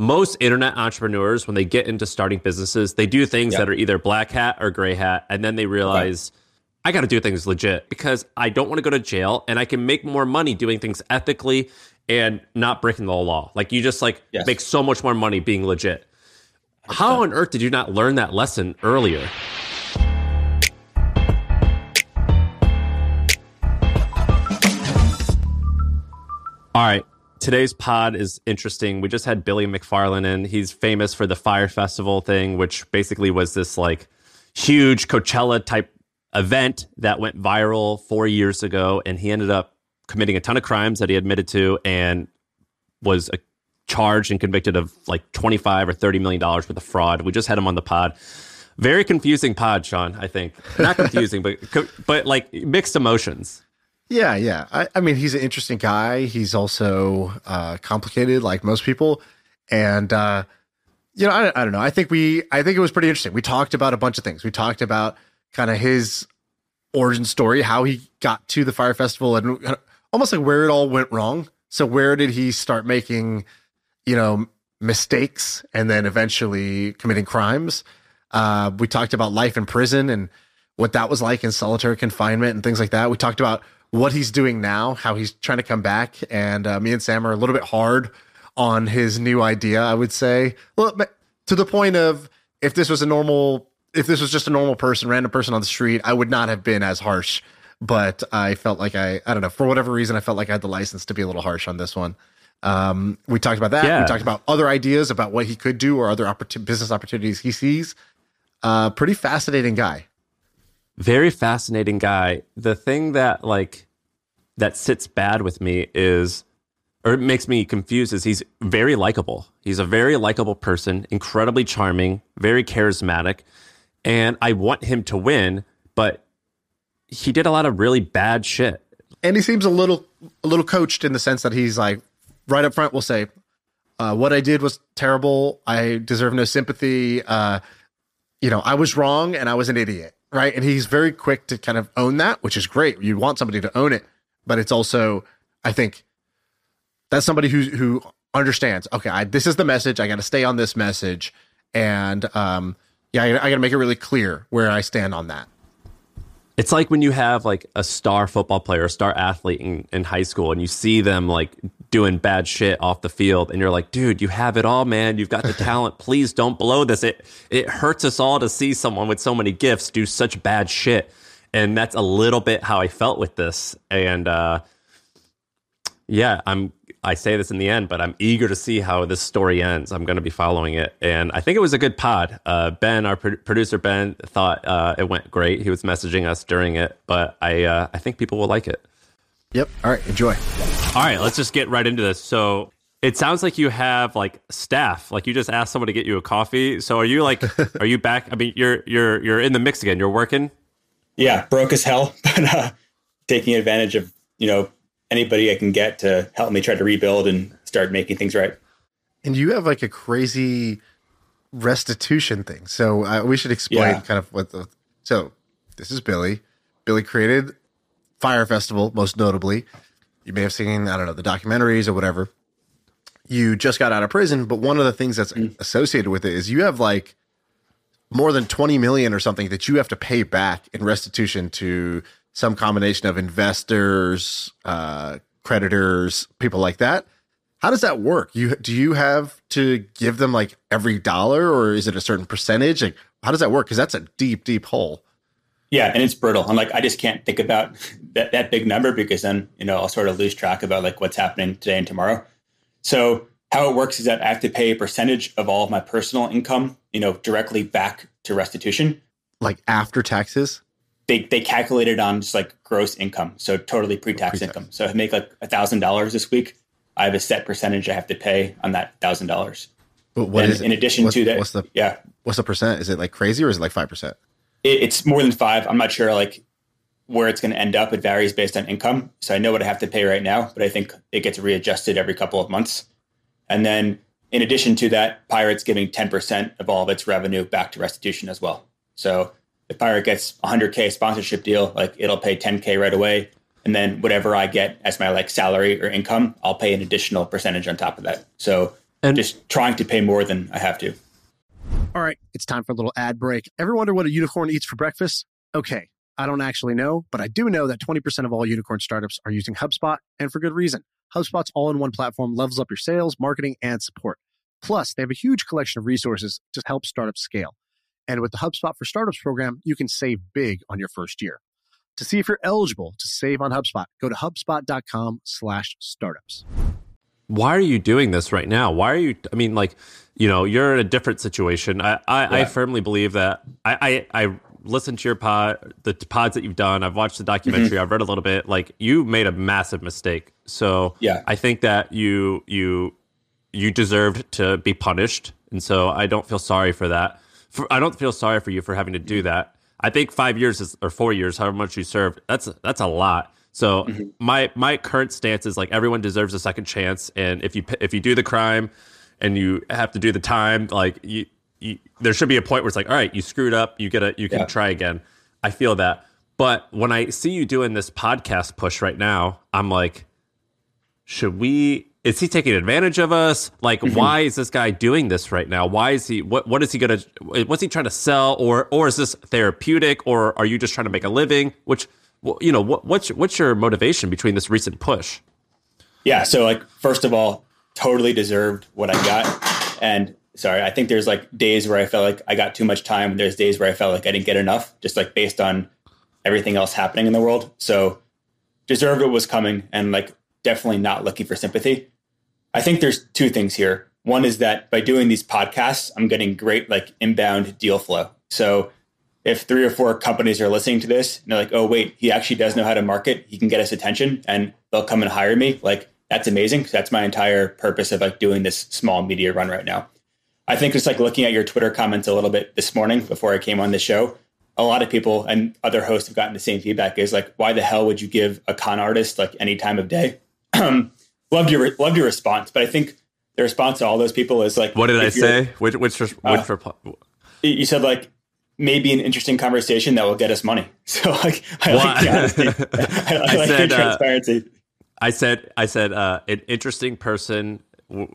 most internet entrepreneurs, when they get into starting businesses, they do things that are either black hat or gray hat, and then they realize. I got to do things legit because I don't want to go to jail and I can make more money doing things ethically and not breaking the law. Like you just like Yes. make so much more money being legit. How on earth did you not learn that lesson earlier? All right. Today's pod is interesting. We just had Billy McFarland in. He's famous for the Fyre Festival thing, which basically was this like huge Coachella type event that went viral four years ago. And he ended up committing a ton of crimes that he admitted to and was uh, charged and convicted of like 25 or 30 million dollars worth of fraud. We just had him on the pod. Very confusing pod, Shaan, I think. Not confusing, but but like mixed emotions. Yeah, yeah. I, I mean, he's an interesting guy. He's also uh, complicated, like most people. And uh, you know, I, I don't know. I think we, I think it was pretty interesting. We talked about a bunch of things. We talked about kind of his origin story, how he got to the Fyre Festival, and almost like where it all went wrong. So where did he start making, you know, mistakes and then eventually committing crimes? Uh, we talked about life in prison and what that was like in solitary confinement and things like that. We talked about what he's doing now, how he's trying to come back, and uh, me and Sam are a little bit hard on his new idea. I would say, well, to the point of if this was a normal, if this was just a normal person, random person on the street, I would not have been as harsh. But I felt like I, I don't know, for whatever reason, I felt like I had the license to be a little harsh on this one. Um, we talked about that. Yeah. We talked about other ideas about what he could do or other opportun- business opportunities he sees. Uh, pretty fascinating guy. Very fascinating guy. The thing that like that sits bad with me is or it makes me confused is he's very likable. He's a very likable person, incredibly charming, very charismatic, and I want him to win, but he did a lot of really bad shit. and he seems a little a little coached in the sense that he's like right up front will say uh, what i did was terrible i deserve no sympathy uh, you know i was wrong and i was an idiot right? And he's very quick to kind of own that which is great. You want somebody to own it but it's also i think that's somebody who who understands okay I, this is the message i got to stay on this message and um yeah i, I got to make it really clear where i stand on that. It's like when you have like a star football player, a star athlete in, in high school, and you see them like doing bad shit off the field, and you're like, dude, you have it all, man. You've got the talent. Please don't blow this. It it hurts us all to see someone with so many gifts do such bad shit. And that's a little bit how I felt with this. And uh yeah, I'm I say this in the end, but I'm eager to see how this story ends. I'm going to be following it, and I think it was a good pod. Uh, ben, our pro- producer Ben, thought uh, it went great. He was messaging us during it, but I uh, I think people will like it. Yep all right enjoy All right, let's just get right into this. So it sounds like you have like staff, like you just asked someone to get you a coffee. So are you like, are you back? I mean, you're you're you're in the mix again. You're working. Yeah, broke as hell, but uh, taking advantage of you know anybody I can get to help me try to rebuild and start making things right. and you have like a crazy restitution thing. So uh, we should explain Yeah. kind of what the. So this is Billy. Billy created Fyre Festival, most notably. You may have seen, I don't know, the documentaries or whatever. You just got out of prison, but one of the things that's associated with it is you have like more than 20 million or something that you have to pay back in restitution to some combination of investors, uh, creditors, people like that. How does that work? You do you have to give them like every dollar, or is it a certain percentage? Like, how does that work? Because that's a deep, deep hole. Yeah, and it's brutal. I'm like, I just can't think about that, that big number because then, you know, I'll sort of lose track about like what's happening today and tomorrow. So how it works is that I have to pay a percentage of all of my personal income, you know, directly back to restitution. Like after taxes. They they calculate it on just like gross income, so totally pre-tax, Pre-tax. income. So if I make like a thousand dollars this week, I have a set percentage I have to pay on that thousand dollars. But what And is in addition what's, to that, what's the yeah, what's the percent? Is it like crazy or is it like five percent? It, it's more than five. I'm not sure like where it's going to end up. It varies based on income. So I know what I have to pay right now, but I think it gets readjusted every couple of months. And then in addition to that, PYRT's giving 10% of all of its revenue back to restitution as well. So if Pirate gets 100K sponsorship deal, like it'll pay 10K right away. And then whatever I get as my like salary or income, I'll pay an additional percentage on top of that. So and just trying to pay more than I have to. All right, it's time for a little ad break. Ever wonder what a unicorn eats for breakfast? Okay, I don't actually know, but I do know that 20% of all unicorn startups are using HubSpot, and for good reason. HubSpot's all in one platform levels up your sales, marketing, and support. Plus, they have a huge collection of resources to help startups scale. And with the HubSpot for Startups program, you can save big on your first year. To see if you're eligible to save on HubSpot, go to hubspot.com slash startups. Why are you doing this right now? Why are you, I mean, like, you know, you're in a different situation. I, I, yeah. I firmly believe that I, I, I listened to your pod, the pods that you've done. I've watched the documentary. Mm-hmm. I've read a little bit. Like you made a massive mistake. So yeah, I think that you, you, you deserved to be punished. And so I don't feel sorry for that. For, I don't feel sorry for you for having to do that. I think five years is, or four years, however much you served, that's that's a lot. So mm-hmm. my my current stance is like everyone deserves a second chance, and if you if you do the crime, and you have to do the time, like you, you there should be a point where it's like, all right, you screwed up, you get a you can yeah. try again. I feel that, but when I see you doing this podcast push right now, I'm like, should we is he taking advantage of us? Like, mm-hmm. why is this guy doing this right now? Why is he? What What is he gonna? What's he trying to sell? Or Or is this therapeutic? Or are you just trying to make a living? Which you know, what, what's what's your motivation between this recent push? Yeah. So, like, first of all, totally deserved what I got, and sorry, I think there's like days where I felt like I got too much time. There's days where I felt like I didn't get enough, just like based on everything else happening in the world. So, deserved what was coming, and like definitely not looking for sympathy. I think there's two things here. One is that by doing these podcasts, I'm getting great like inbound deal flow. So if three or four companies are listening to this and they're like, oh, wait, he actually does know how to market, he can get us attention and they'll come and hire me, like that's amazing. That's my entire purpose of like doing this small media run right now. I think just like looking at your Twitter comments a little bit this morning before I came on the show, a lot of people and other hosts have gotten the same feedback is like, why the hell would you give a con artist like any time of day? loved your loved your response, but I think the response to all those people is like, "What did I say? Which which which, uh, you said like maybe an interesting conversation that will get us money. So like, I well, like the honesty. I, I, I like said, the uh, transparency. Uh, I said I said uh, an interesting person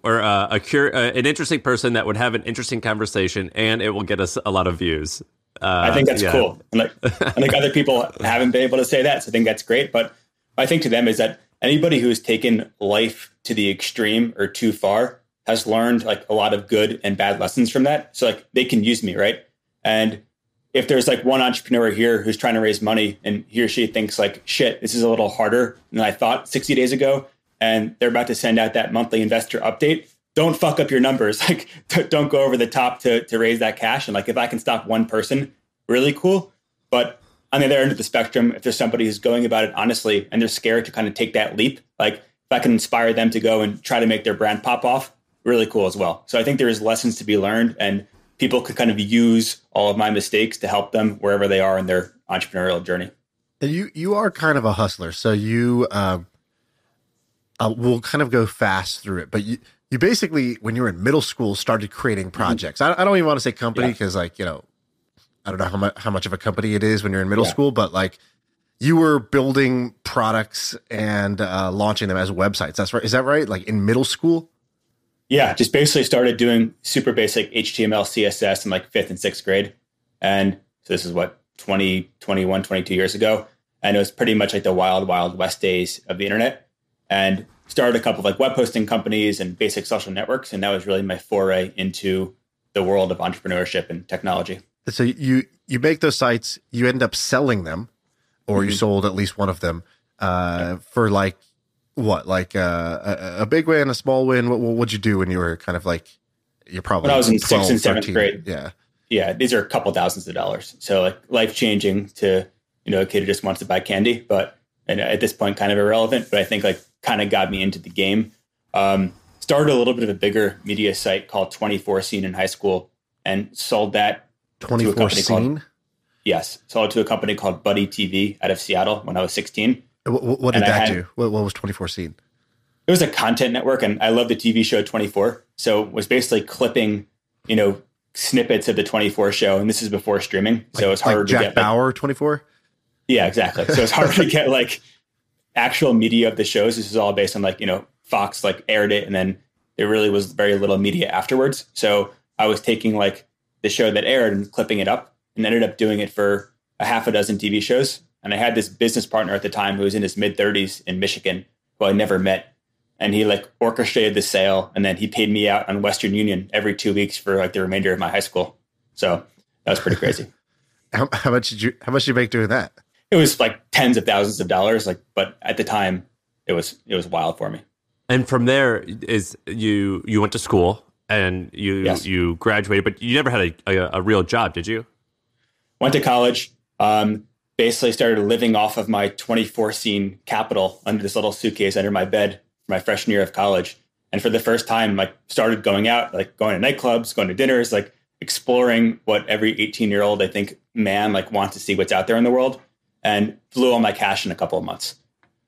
or uh, a cure, uh, an interesting person that would have an interesting conversation, and it will get us a lot of views. I think that's yeah. cool. And like, I think other people haven't been able to say that, so I think that's great. But I think to them is that anybody who has taken life to the extreme or too far has learned like a lot of good and bad lessons from that. So like they can use me, right? And if there's like one entrepreneur here who's trying to raise money and he or she thinks like, shit, this is a little harder than I thought 60 days ago, and they're about to send out that monthly investor update, don't fuck up your numbers. Like, don't go over the top to to raise that cash. And like, if I can stop one person, really cool. But on the other end of the spectrum, if there's somebody who's going about it honestly and they're scared to kind of take that leap, like if I can inspire them to go and try to make their brand pop off, really cool as well. So I think there is lessons to be learned and people could kind of use all of my mistakes to help them wherever they are in their entrepreneurial journey. And you you are kind of a hustler, so you um, uh, will kind of go fast through it. But you you basically when you were in middle school started creating mm-hmm. projects. Mm-hmm. I, I, don't even want to say company because yeah. like you know I don't know how much how much of a company it is when you're in middle yeah. school, but like you were building products and uh, launching them as websites. That's right. Is that right? Like in middle school? Yeah, just basically started doing super basic HTML, CSS in like fifth and sixth grade. And so this is what 20, 21, 22 years ago. And it was pretty much like the wild, wild west days of the internet. And started a couple of like web hosting companies and basic social networks. And that was really my foray into the world of entrepreneurship and technology so you you make those sites, you end up selling them, or mm-hmm. you sold at least one of them uh, for like what, like uh, a, a, big win, a small win. What would you do when you were kind of like you're probably when I was in 12, sixth and seventh 13, grade? Yeah, yeah. These are a couple thousands of dollars, so like life changing to you know a kid who just wants to buy candy, but and at this point kind of irrelevant. But I think like kind of got me into the game. Um, started a little bit of a bigger media site called 24 Scene in high school and sold that 24 scene? Called, yes. Sold to a company called Buddy TV out of Seattle when I was 16. What, what did and that had, do? What, what was 24 scene? It was a content network, and I love the TV show 24. So it was basically clipping, you know, snippets of the 24 show, and this is before streaming. So it's harder like Jack to get. Bauer like, 24? Yeah, exactly. So it's hard to get like actual media of the shows. This is all based on like, you know, Fox like aired it and then there really was very little media afterwards. So I was taking like the show that aired and clipping it up and ended up doing it for a half a dozen TV shows. And I had this business partner at the time who was in his mid 30s in Michigan, who I never met. And he like orchestrated the sale and then he paid me out on Western Union every two weeks for like the remainder of my high school. So that was pretty crazy. how, how much did you how much did you make doing that? It was like tens of thousands of dollars. Like, but at the time it was it was wild for me. And from there is you you went to school and you Yes. you graduated, but you never had a, a, a real job, did you? went to college um, basically started living off of my 24 scene capital under this little suitcase under my bed for my freshman year of college. And for the first time I started going out like going to nightclubs going to dinners like exploring what every 18 year old i think man like wants to see what's out there in the world and blew all my cash in a couple of months.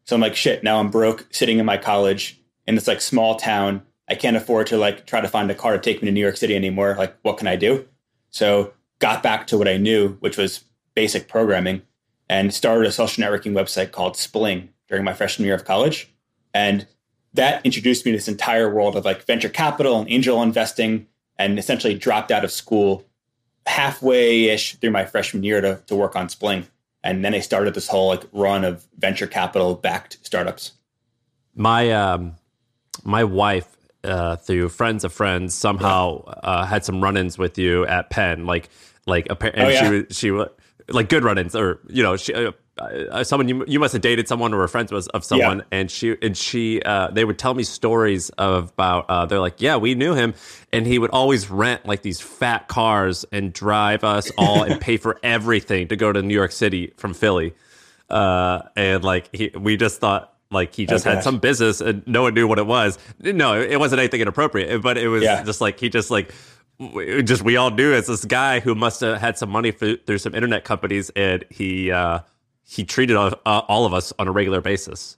So i'm like shit now i'm broke sitting in my college in this like small town. I can't afford to like try to find a car to take me to new york city anymore. Like what can i do? So got back to what I knew, which was basic programming, and started a social networking website called Spling during my freshman year of college. And that introduced me to this entire world of like venture capital and angel investing, and essentially dropped out of school halfway ish through my freshman year to, to work on Spling. And then I started this whole like run of venture capital backed startups. My um, my wife, uh, through friends of friends, somehow uh, had some run-ins with you at Penn. Like, like, appa- and Oh, yeah. she was she was like good run-ins, or you know, she. Uh, uh, someone you you must have dated someone or were friends with of someone, Yeah. and she and she uh, they would tell me stories of about uh, they're like yeah we knew him, and he would always rent like these fat cars and drive us all and pay for everything to go to New York City from Philly, uh, and like he, we just thought like he just Oh, had some business and no one knew what it was. No, it wasn't anything inappropriate, but it was Yeah. just like he just like just we all knew it's this guy who must have had some money for, through some internet companies, and he uh, he treated all, uh, all of us on a regular basis.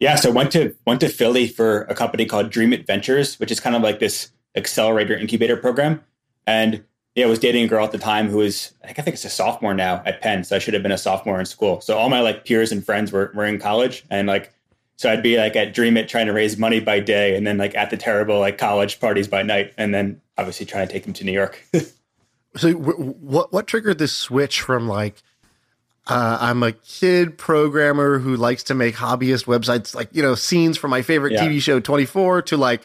Yeah, so went to went to Philly for a company called Dream It Ventures, which is kind of like this accelerator incubator program. And yeah, I was dating a girl at the time who was I think, I think it's a sophomore now at Penn, so I should have been a sophomore in school. So all my like peers and friends were were in college, and like so I'd be like at Dream It trying to raise money by day, and then like at the terrible like college parties by night, and then obviously trying to take them to New York. So w- what what triggered this switch from like uh, I'm a kid programmer who likes to make hobbyist websites, like you know scenes from my favorite Yeah. TV show 24 to like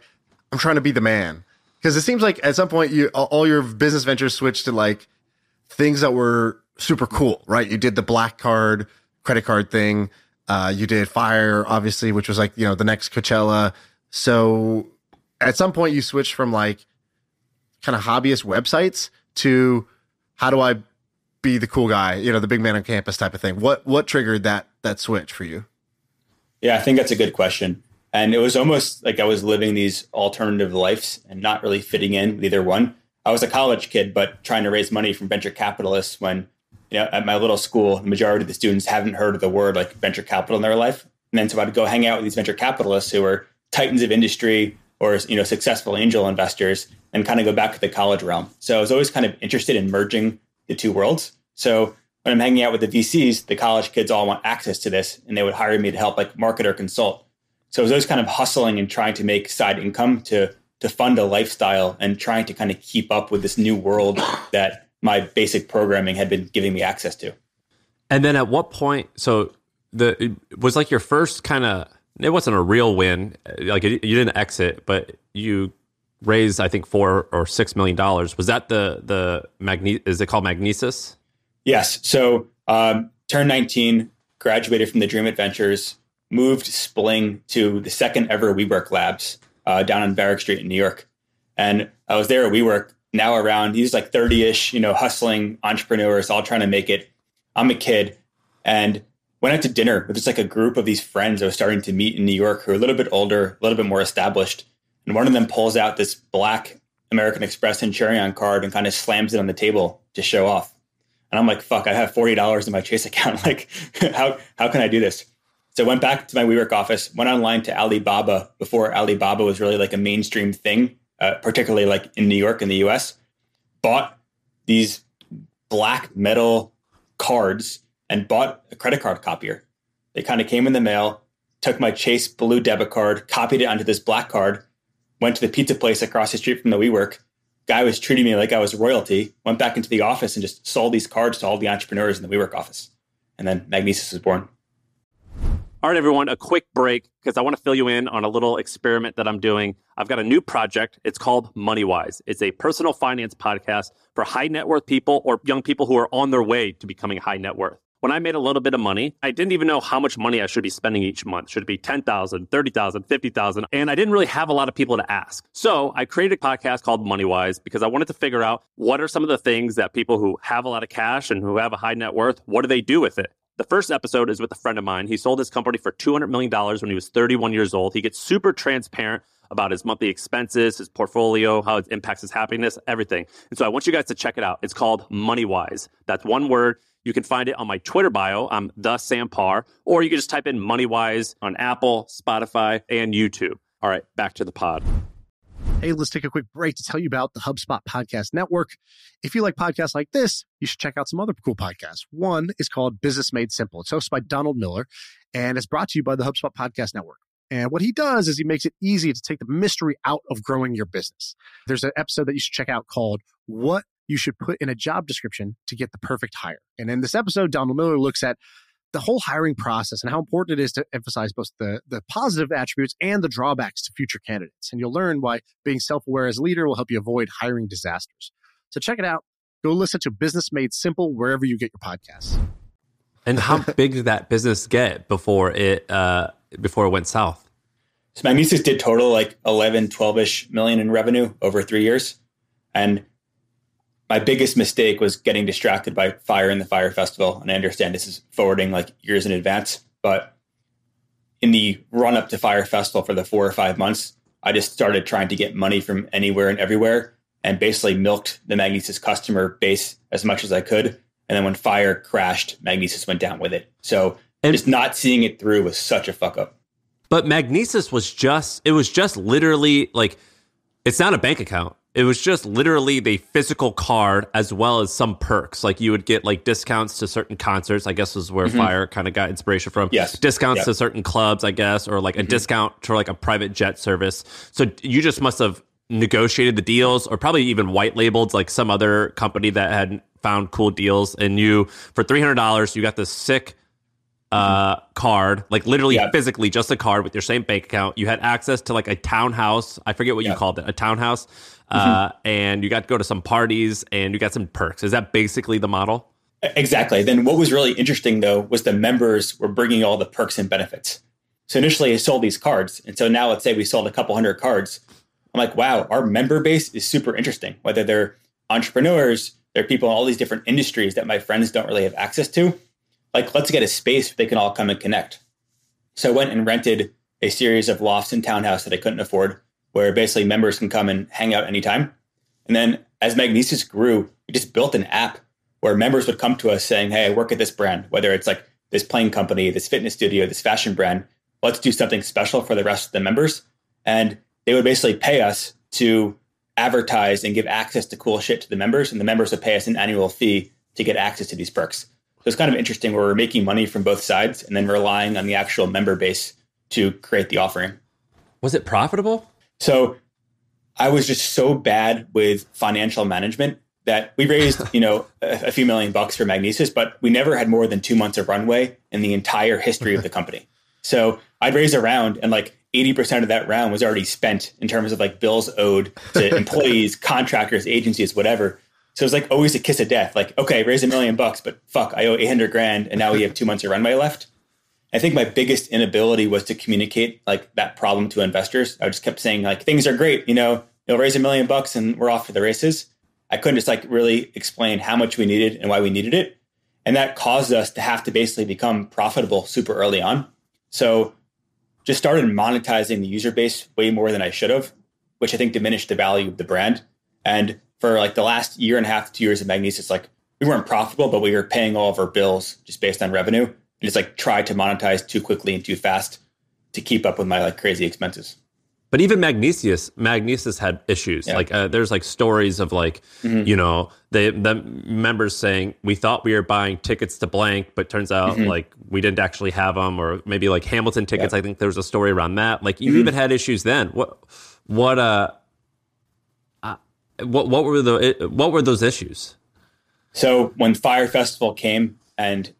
I'm trying to be the man because it seems like at some point you all all your business ventures switched to like things that were super cool, right? You did the black card credit card thing. Uh, you did Fyre, obviously, which was like you know the next Coachella. So at some point you switched from like kind of hobbyist websites to how do I be the cool guy, you know, the big man on campus type of thing. What what triggered that that switch for you? Yeah, I think that's a good question. And it was almost like I was living these alternative lives and not really fitting in with either one. I was a college kid, but trying to raise money from venture capitalists when, you know, at my little school, the majority of the students haven't heard of the word like venture capital in their life. And then so I'd go hang out with these venture capitalists who were titans of industry or, you know, successful angel investors and kind of go back to the college realm. So I was always kind of interested in merging the two worlds. So when I'm hanging out with the VCs, the college kids all want access to this and they would hire me to help like market or consult. So I was always kind of hustling and trying to make side income to to fund a lifestyle and trying to kind of keep up with this new world that my basic programming had been giving me access to. And then at what point? So the it was like your first kind of. It wasn't a real win. Like you didn't exit, but you raised I think four or six million dollars. Was that the the magne? Is it called Magnises? Yes. So um, turned 19, graduated from the Dream It Ventures, moved Spling to the second ever WeWork Labs uh, down on Varick Street in New York. And I was there at WeWork, now around, he's like 30 ish, you know, hustling entrepreneurs, all trying to make it. I'm a kid and went out to dinner with just like a group of these friends I was starting to meet in New York who are a little bit older, a little bit more established. And one of them pulls out this black American Express Centurion card and kind of slams it on the table to show off. And I'm like, fuck, I have forty dollars in my Chase account. Like, how how can I do this? So I went back to my WeWork office, went online to Alibaba before Alibaba was really like a mainstream thing, uh, particularly like in New York in the US. Bought these black metal cards and bought a credit card copier. They kind of came in the mail, took my Chase blue debit card, copied it onto this black card, went to the pizza place across the street from the WeWork. Guy was treating me like I was royalty. Went back into the office and just sold these cards to all the entrepreneurs in the WeWork office. And then Magnises was born. All right, everyone, a quick break because I want to fill you in on a little experiment that I'm doing. I've got a new project. It's called MoneyWise. It's a personal finance podcast for high net worth people or young people who are on their way to becoming high net worth. When I made a little bit of money, I didn't even know how much money I should be spending each month. Should it be 10,000, 30,000, 50,000? And I didn't really have a lot of people to ask. So I created a podcast called MoneyWise because I wanted to figure out what are some of the things that people who have a lot of cash and who have a high net worth, what do they do with it? The first episode is with a friend of mine. He sold his company for $200 million when he was 31 years old. He gets super transparent about his monthly expenses, his portfolio, how it impacts his happiness, everything. And so I want you guys to check it out. It's called MoneyWise. That's one word. You can find it on my Twitter bio. I'm the Sam Parr, or you can just type in MoneyWise on Apple, Spotify, and YouTube. All right, back to the pod. Hey, let's take a quick break to tell you about the HubSpot Podcast Network. If you like podcasts like this, you should check out some other cool podcasts. One is called Business Made Simple. It's hosted by Donald Miller and it's brought to you by the HubSpot Podcast Network. And what he does is he makes it easy to take the mystery out of growing your business. There's an episode that you should check out called What You Should Put in a Job Description to Get the Perfect Hire. And in this episode, Donald Miller looks at the whole hiring process and how important it is to emphasize both the, the positive attributes and the drawbacks to future candidates. And you'll learn why being self aware as a leader will help you avoid hiring disasters. So check it out. Go listen to Business Made Simple wherever you get your podcasts. And how big did that business get before it uh, before it went south? So Magnises did total like 11, 12 ish million in revenue over three years. And my biggest mistake was getting distracted by Fyre in the Fyre Festival. And I understand this is forwarding like years in advance, but in the run up to Fyre Festival for the four or five months, I just started trying to get money from anywhere and everywhere and basically milked the Magnises customer base as much as I could. And then when Fyre crashed, Magnises went down with it. So and just not seeing it through was such a fuck up. But Magnises was just, it was just literally like, it's not a bank account it was just literally the physical card as well as some perks. Like you would get like discounts to certain concerts, I guess is where mm-hmm. Fyre kind of got inspiration from. Yes. Discounts yep. to certain clubs, I guess, or like a mm-hmm. discount to like a private jet service. So you just must have negotiated the deals or probably even white labeled like some other company that had found cool deals and you for $300 you got this sick uh, card, like literally yeah. physically just a card with your same bank account. You had access to like a townhouse. I forget what yeah. you called it, a townhouse. Uh, mm-hmm. and you got to go to some parties and you got some perks. Is that basically the model? Exactly. Then what was really interesting though was the members were bringing all the perks and benefits. So initially I sold these cards. And so now let's say we sold a couple hundred cards. I'm like, wow, our member base is super interesting. Whether they're entrepreneurs, they're people in all these different industries that my friends don't really have access to like let's get a space where they can all come and connect. So I went and rented a series of lofts and townhouse that I couldn't afford, where basically members can come and hang out anytime. And then as Magnises grew, we just built an app where members would come to us saying, Hey, I work at this brand, whether it's like this plane company, this fitness studio, this fashion brand. Let's do something special for the rest of the members. And they would basically pay us to advertise and give access to cool shit to the members. And the members would pay us an annual fee to get access to these perks. So it's kind of interesting where we're making money from both sides and then relying on the actual member base to create the offering. Was it profitable? So I was just so bad with financial management that we raised, you know, a, a, few million bucks for Magnises, but we never had more than two months of runway in the entire history of the company. So I'd raise a round and like 80% of that round was already spent in terms of like bills owed to employees, contractors, agencies, whatever. So it's like always a kiss of death. Like, okay, raise a million bucks, but fuck, I owe 800 grand and now we have two months of runway left. I think my biggest inability was to communicate like that problem to investors. I just kept saying like, things are great, you know, you'll raise a million bucks and we're off to the races. I couldn't just like really explain how much we needed and why we needed it. And that caused us to have to basically become profitable super early on. So just started monetizing the user base way more than I should have, which I think diminished the value of the brand. And for like the last year and a half, two years of Magnises, like we weren't profitable, but we were paying all of our bills just based on revenue. Just like try to monetize too quickly and too fast to keep up with my like crazy expenses. But even Magnises, Magnises had issues. Yeah. Like uh, there's like stories of like, mm-hmm. you know, the the members saying we thought we were buying tickets to blank, but turns out mm-hmm. like we didn't actually have them, or maybe like Hamilton tickets. Yeah. I think there was a story around that. Like you mm-hmm. even had issues then. What What uh, uh what what were the what were those issues? So when Fyre Festival came and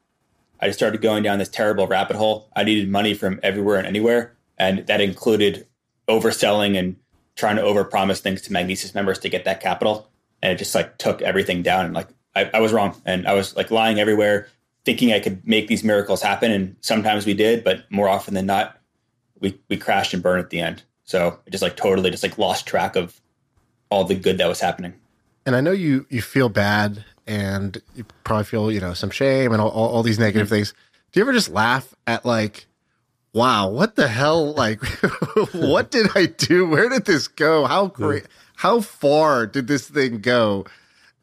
I just started going down this terrible rabbit hole, I needed money from everywhere and anywhere, and that included overselling and trying to overpromise things to Magnises members to get that capital, and it just like took everything down. And like I, I was wrong, and I was like lying everywhere, thinking I could make these miracles happen, and sometimes we did, but more often than not, we we crashed and burned at the end. So it just like totally just like lost track of all the good that was happening. And I know you you feel bad and you probably feel you know some shame and all, all, all these negative mm-hmm. things. Do you ever just laugh at like, wow, what the hell? Like, what did I do? Where did this go? How great? How far did this thing go?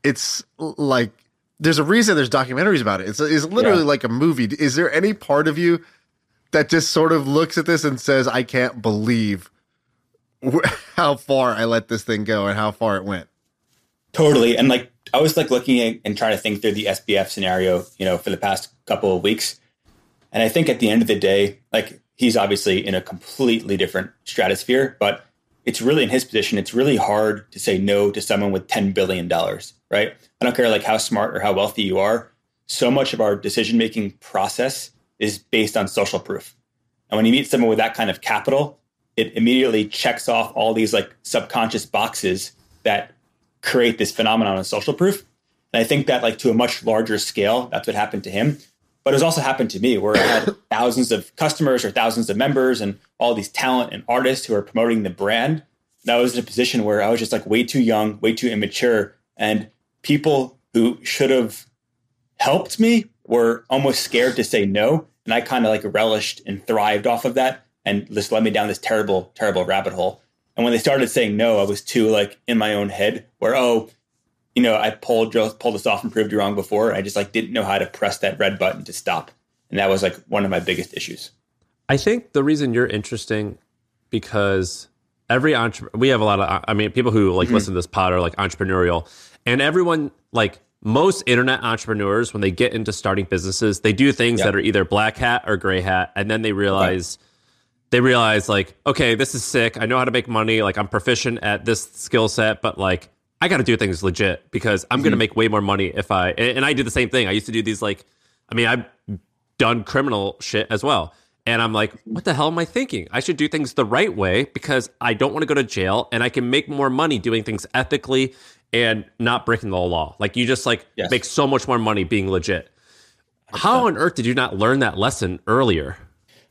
It's like there's a reason there's documentaries about it. It's it's literally yeah. like a movie. Is there any part of you that just sort of looks at this and says, I can't believe how far I let this thing go and how far it went? Totally. And like I was like looking at and trying to think through the SBF scenario, you know, for the past couple of weeks. And I think at the end of the day, like he's obviously in a completely different stratosphere, but it's really in his position, it's really hard to say no to someone with $10 billion, right? I don't care like how smart or how wealthy you are. So much of our decision making process is based on social proof. And when you meet someone with that kind of capital, it immediately checks off all these like subconscious boxes that create this phenomenon of social proof. And I think that like to a much larger scale, that's what happened to him. But it's also happened to me where I had thousands of customers or thousands of members and all these talent and artists who are promoting the brand. And I was in a position where I was just like way too young, way too immature. And people who should have helped me were almost scared to say no. And I kind of like relished and thrived off of that and just led me down this terrible, terrible rabbit hole. And when they started saying no, I was too like in my own head where, oh, you know, I pulled pulled this off and proved you wrong before. I just like didn't know how to press that red button to stop. And that was like one of my biggest issues. I think the reason you're interesting because every entrepreneur, we have a lot of, I mean, people who like mm-hmm. listen to this pod are like entrepreneurial and everyone like most internet entrepreneurs, when they get into starting businesses, they do things yep. that are either black hat or gray hat. And then they realize, okay they realize like, okay, this is sick. I know how to make money. Like I'm proficient at this skill set, but like I got to do things legit because I'm mm-hmm. going to make way more money if I. And, and I did the same thing. I used to do these like, I mean, I've done criminal shit as well. And I'm like, what the hell am I thinking? I should do things the right way because I don't want to go to jail and I can make more money doing things ethically and not breaking the law. Like you just like yes. make so much more money being legit. How on earth did you not learn that lesson earlier?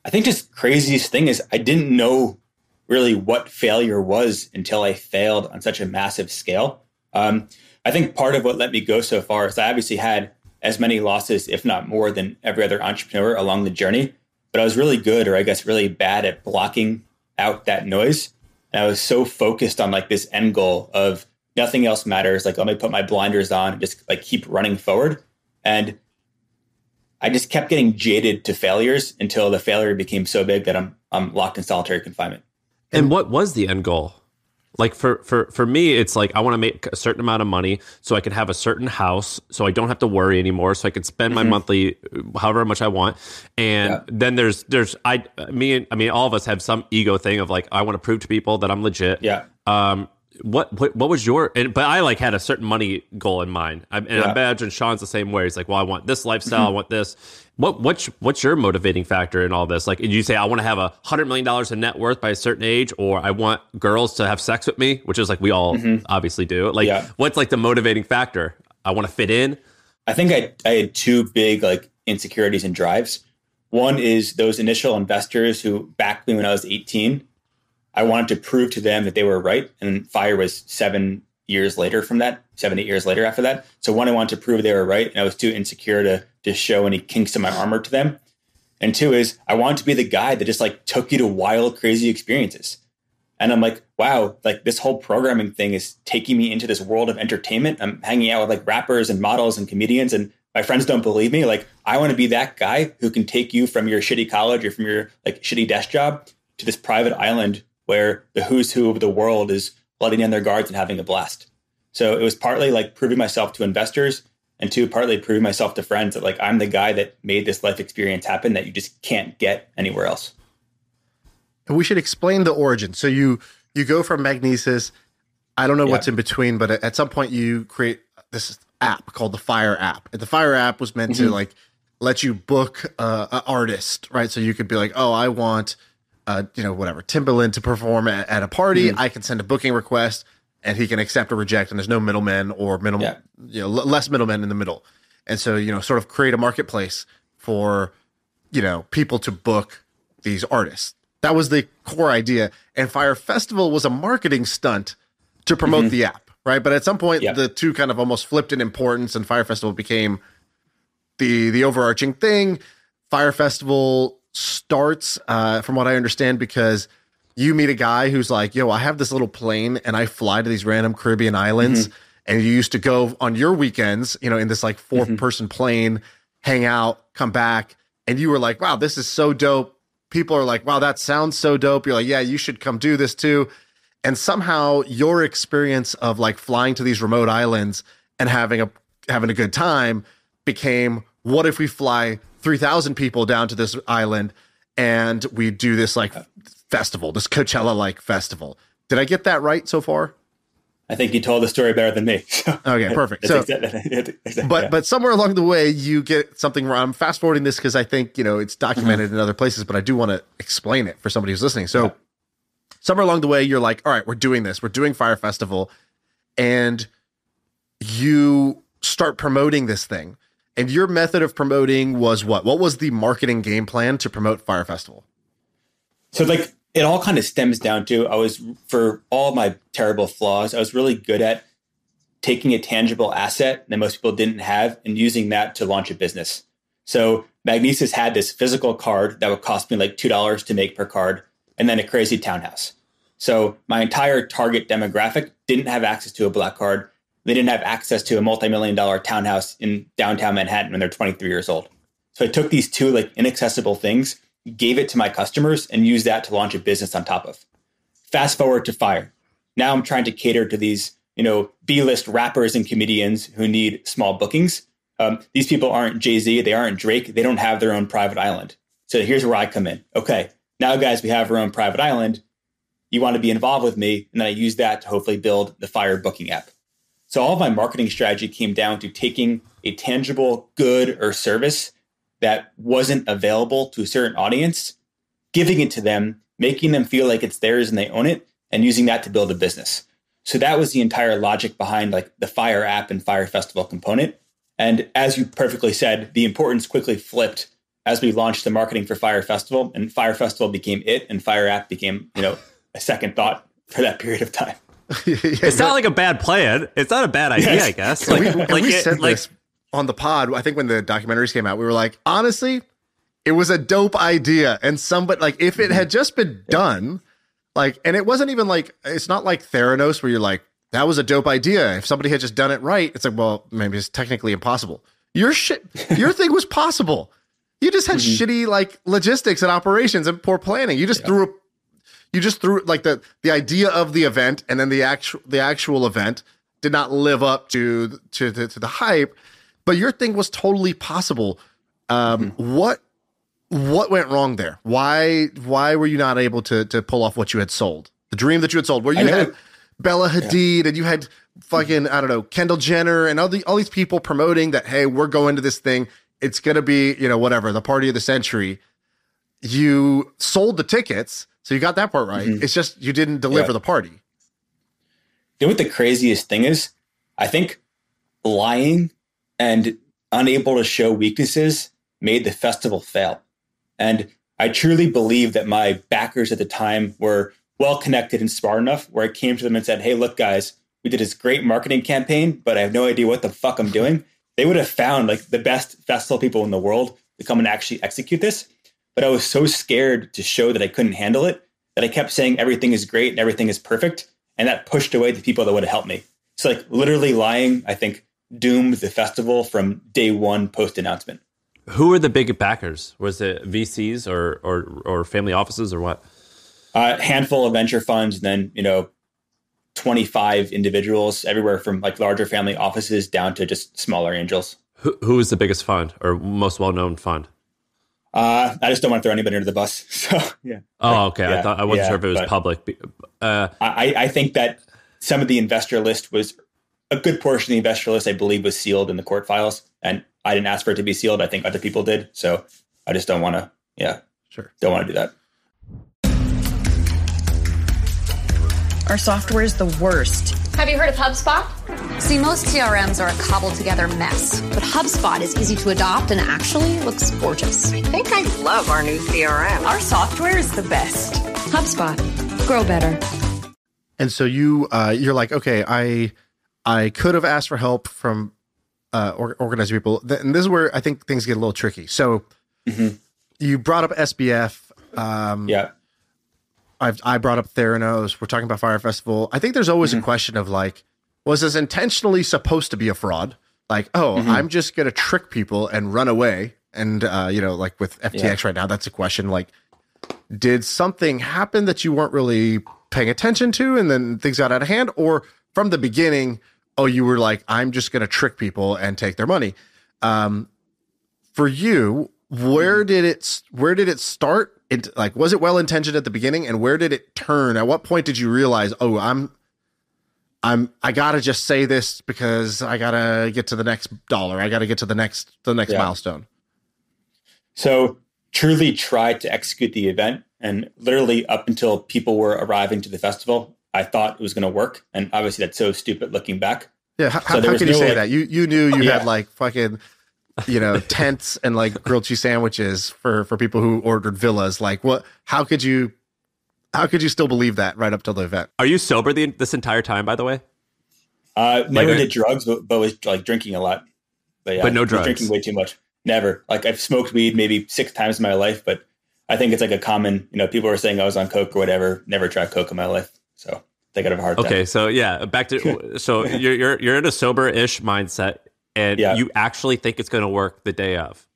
I think just craziest thing is I didn't know really what failure was until I failed on such a massive scale. Um, I think part of what let me go so far is I obviously had as many losses, if not more, than every other entrepreneur along the journey. But I was really good, or I guess really bad at blocking out that noise. And I was so focused on like this end goal of nothing else matters. Like, let me put my blinders on and just like keep running forward. And I just kept getting jaded to failures until the failure became so big that I'm I'm locked in solitary confinement. And what was the end goal? Like for for for me, it's like I want to make a certain amount of money so I can have a certain house, so I don't have to worry anymore, so I can spend my mm-hmm. monthly however much I want. And yeah. then there's there's I me and I mean all of us have some ego thing of like I want to prove to people that I'm legit. Yeah. Um, what, what what was your and, but i like had a certain money goal in mind. I, and yeah. i imagine shaan's the same way. He's like well i want this lifestyle i want this. What what's what's your motivating factor in all this? Like you say i want to have a hundred million dollars in net worth by a certain age or i want girls to have sex with me which is like we all mm-hmm. obviously do. Like yeah. what's like the motivating factor? I want to fit in? I think I, I had two big like insecurities and drives. One is those initial investors who backed me when i was 18 I wanted to prove to them that they were right. And Fyre was seven years later from that, seven, eight years later after that. So one, I wanted to prove they were right. And I was too insecure to, to show any kinks in my armor to them. And two is I wanted to be the guy that just like took you to wild, crazy experiences. And I'm like, wow, like this whole programming thing is taking me into this world of entertainment. I'm hanging out with like rappers and models and comedians and my friends don't believe me. Like I want to be that guy who can take you from your shitty college or from your like shitty desk job to this private island where the who's who of the world is letting in their guards and having a blast. So it was partly like proving myself to investors and two, partly proving myself to friends that like I'm the guy that made this life experience happen that you just can't get anywhere else. And we should explain the origin. So you you go from Magnises. I don't know what's in between, but at some point you create this app called the Fyre app. And the Fyre app was meant mm-hmm. to like let you book uh, an artist, right? So you could be like, oh, I want, uh, you know, whatever Timbaland to perform at, at a party. Mm-hmm. I can send a booking request, and he can accept or reject, and there's no middlemen or minimal, yeah. you know, l- less middlemen in the middle. And so you know, sort of create a marketplace for you know people to book these artists. That was the core idea. And Fyre Festival was a marketing stunt to promote mm-hmm. the app, right? But at some point, yeah. the two kind of almost flipped in importance, and Fyre Festival became the the overarching thing. Fyre Festival starts, uh, from what I understand, because you meet a guy who's like, "Yo, I have this little plane, and I fly to these random Caribbean islands." Mm-hmm. And you used to go on your weekends, you know, in this like 4 mm-hmm. person plane, hang out, come back, and you were like, "Wow, this is so dope." People are like, "Wow, that sounds so dope." You're like, "Yeah, you should come do this too." And somehow your experience of like flying to these remote islands and having a having a good time became what if we fly 3000 people down to this island and we do this like festival this coachella like festival. Did i get that right so far? I think you told the story better than me. Okay perfect. So but but somewhere along the way you get something wrong. I'm fast forwarding this because i think you know it's documented mm-hmm. in other places but i do want to explain it for somebody who's listening. So yeah. somewhere along the way you're like all right we're doing this. We're doing Fyre Festival and you start promoting this thing and your method of promoting was what? What was the marketing game plan to promote Fyre Festival? So like it all kind of stems down to I was for all my terrible flaws, I was really good at taking a tangible asset that most people didn't have and using that to launch a business. So Magnises had this physical card that would cost me like $2 to make per card and then a crazy townhouse. So my entire target demographic didn't have access to a black card they didn't have access to a multi-million dollar townhouse in downtown Manhattan when they're 23 years old. So I took these two like inaccessible things, gave it to my customers, and used that to launch a business on top of. Fast forward to Fyre. Now I'm trying to cater to these, you know, B-list rappers and comedians who need small bookings. Um, these people aren't Jay Z, they aren't Drake, they don't have their own private island. So here's where I come in. Okay, now guys, we have our own private island. You want to be involved with me, and then I use that to hopefully build the Fyre booking app. So all of my marketing strategy came down to taking a tangible good or service that wasn't available to a certain audience, giving it to them, making them feel like it's theirs and they own it, and using that to build a business. So that was the entire logic behind like the Fyre app and Fyre Festival component. And as you perfectly said, the importance quickly flipped as we launched the marketing for Fyre Festival, and Fyre Festival became it, and Fyre app became you know a second thought for that period of time. Yeah, it's not like a bad plan. It's not a bad idea, yes. I guess. Like, we, like, we it, said like, this on the pod. I think when the documentaries came out, we were like, honestly, it was a dope idea. And somebody like if it had just been done, like, and it wasn't even like it's not like Theranos where you're like, that was a dope idea. If somebody had just done it right, it's like, well, maybe it's technically impossible. Your shit, your thing was possible. You just had mm-hmm. shitty like logistics and operations and poor planning. You just yeah. threw a you just threw like the the idea of the event and then the actual the actual event did not live up to to to, to the hype but your thing was totally possible. Um, mm-hmm. what what went wrong there? Why why were you not able to to pull off what you had sold? The dream that you had sold where you had Bella Hadid yeah. and you had fucking I don't know Kendall Jenner and all the all these people promoting that hey we're going to this thing. It's gonna be you know whatever the party of the century. You sold the tickets so you got that part right. Mm-hmm. It's just you didn't deliver yeah. the party. You know what the craziest thing is? I think lying and unable to show weaknesses made the festival fail. And I truly believe that my backers at the time were well connected and smart enough where I came to them and said, Hey, look, guys, we did this great marketing campaign, but I have no idea what the fuck I'm doing. They would have found like the best festival people in the world to come and actually execute this. But I was so scared to show that I couldn't handle it that I kept saying everything is great and everything is perfect. And that pushed away the people that would have helped me. So, like, literally lying, I think, doomed the festival from day one post announcement. Who were the big backers? Was it VCs or or, or family offices or what? A uh, handful of venture funds, and then you know, twenty five individuals, everywhere from like larger family offices down to just smaller angels. Who who is the biggest fund or most well known fund? Uh, I just don't want to throw anybody under the bus. So yeah. Oh, okay. Yeah, I thought I wasn't yeah, sure if it was public. Uh, I, I think that some of the investor list was a good portion of the investor list, I believe, was sealed in the court files, and I didn't ask for it to be sealed. I think other people did, so I just don't want to. Yeah, Sure. don't want to do that. Our software is the worst. Have you heard of HubSpot? See, most CRMs are a cobbled together mess, but HubSpot is easy to adopt and actually looks gorgeous. I think I love our new CRM. Our software is the best. HubSpot. Grow better. And so you uh, you're like, okay, I I could have asked for help from uh, or, organizing people, and this is where I think things get a little tricky. So you brought up SBF. Um, Yeah, I've I brought up Theranos. We're talking about Fyre Festival. I think there's always a question of like, was this intentionally supposed to be a fraud? Like, oh, I'm just gonna trick people and run away. And uh, you know, like with FTX right now, that's a question. Like, did something happen that you weren't really paying attention to, and then things got out of hand, or from the beginning, oh, you were like, I'm just gonna trick people and take their money. Um, for you, where did it where did it start? It like was it well intentioned at the beginning, and where did it turn? At what point did you realize, oh, I'm I'm I gotta just say this because I gotta get to the next dollar. I gotta get to the next the next Yeah. milestone. So truly tried to execute the event, and literally up until people were arriving to the festival, I thought it was going to work. And obviously, that's so stupid looking back. Yeah, how, So how can you say like- that? You you knew you Yeah. had like fucking you know tents and like grilled cheese sandwiches for for people who ordered villas. Like what? How could you? How could you still believe that right up till the event? are you sober the, this entire time? By the way, Uh, never Like, did drugs, but, but was like drinking a lot. But yeah, But no drugs. Drinking way too much. Never. Like I've smoked weed maybe six times in my life, but I think it's like a common. You know, people are saying I was on coke or whatever. Never tried coke in my life, so I think I'd have a hard time. okay. So yeah, back to so you're you're you're in a sober ish mindset, and Yeah. you actually think it's going to work the day of,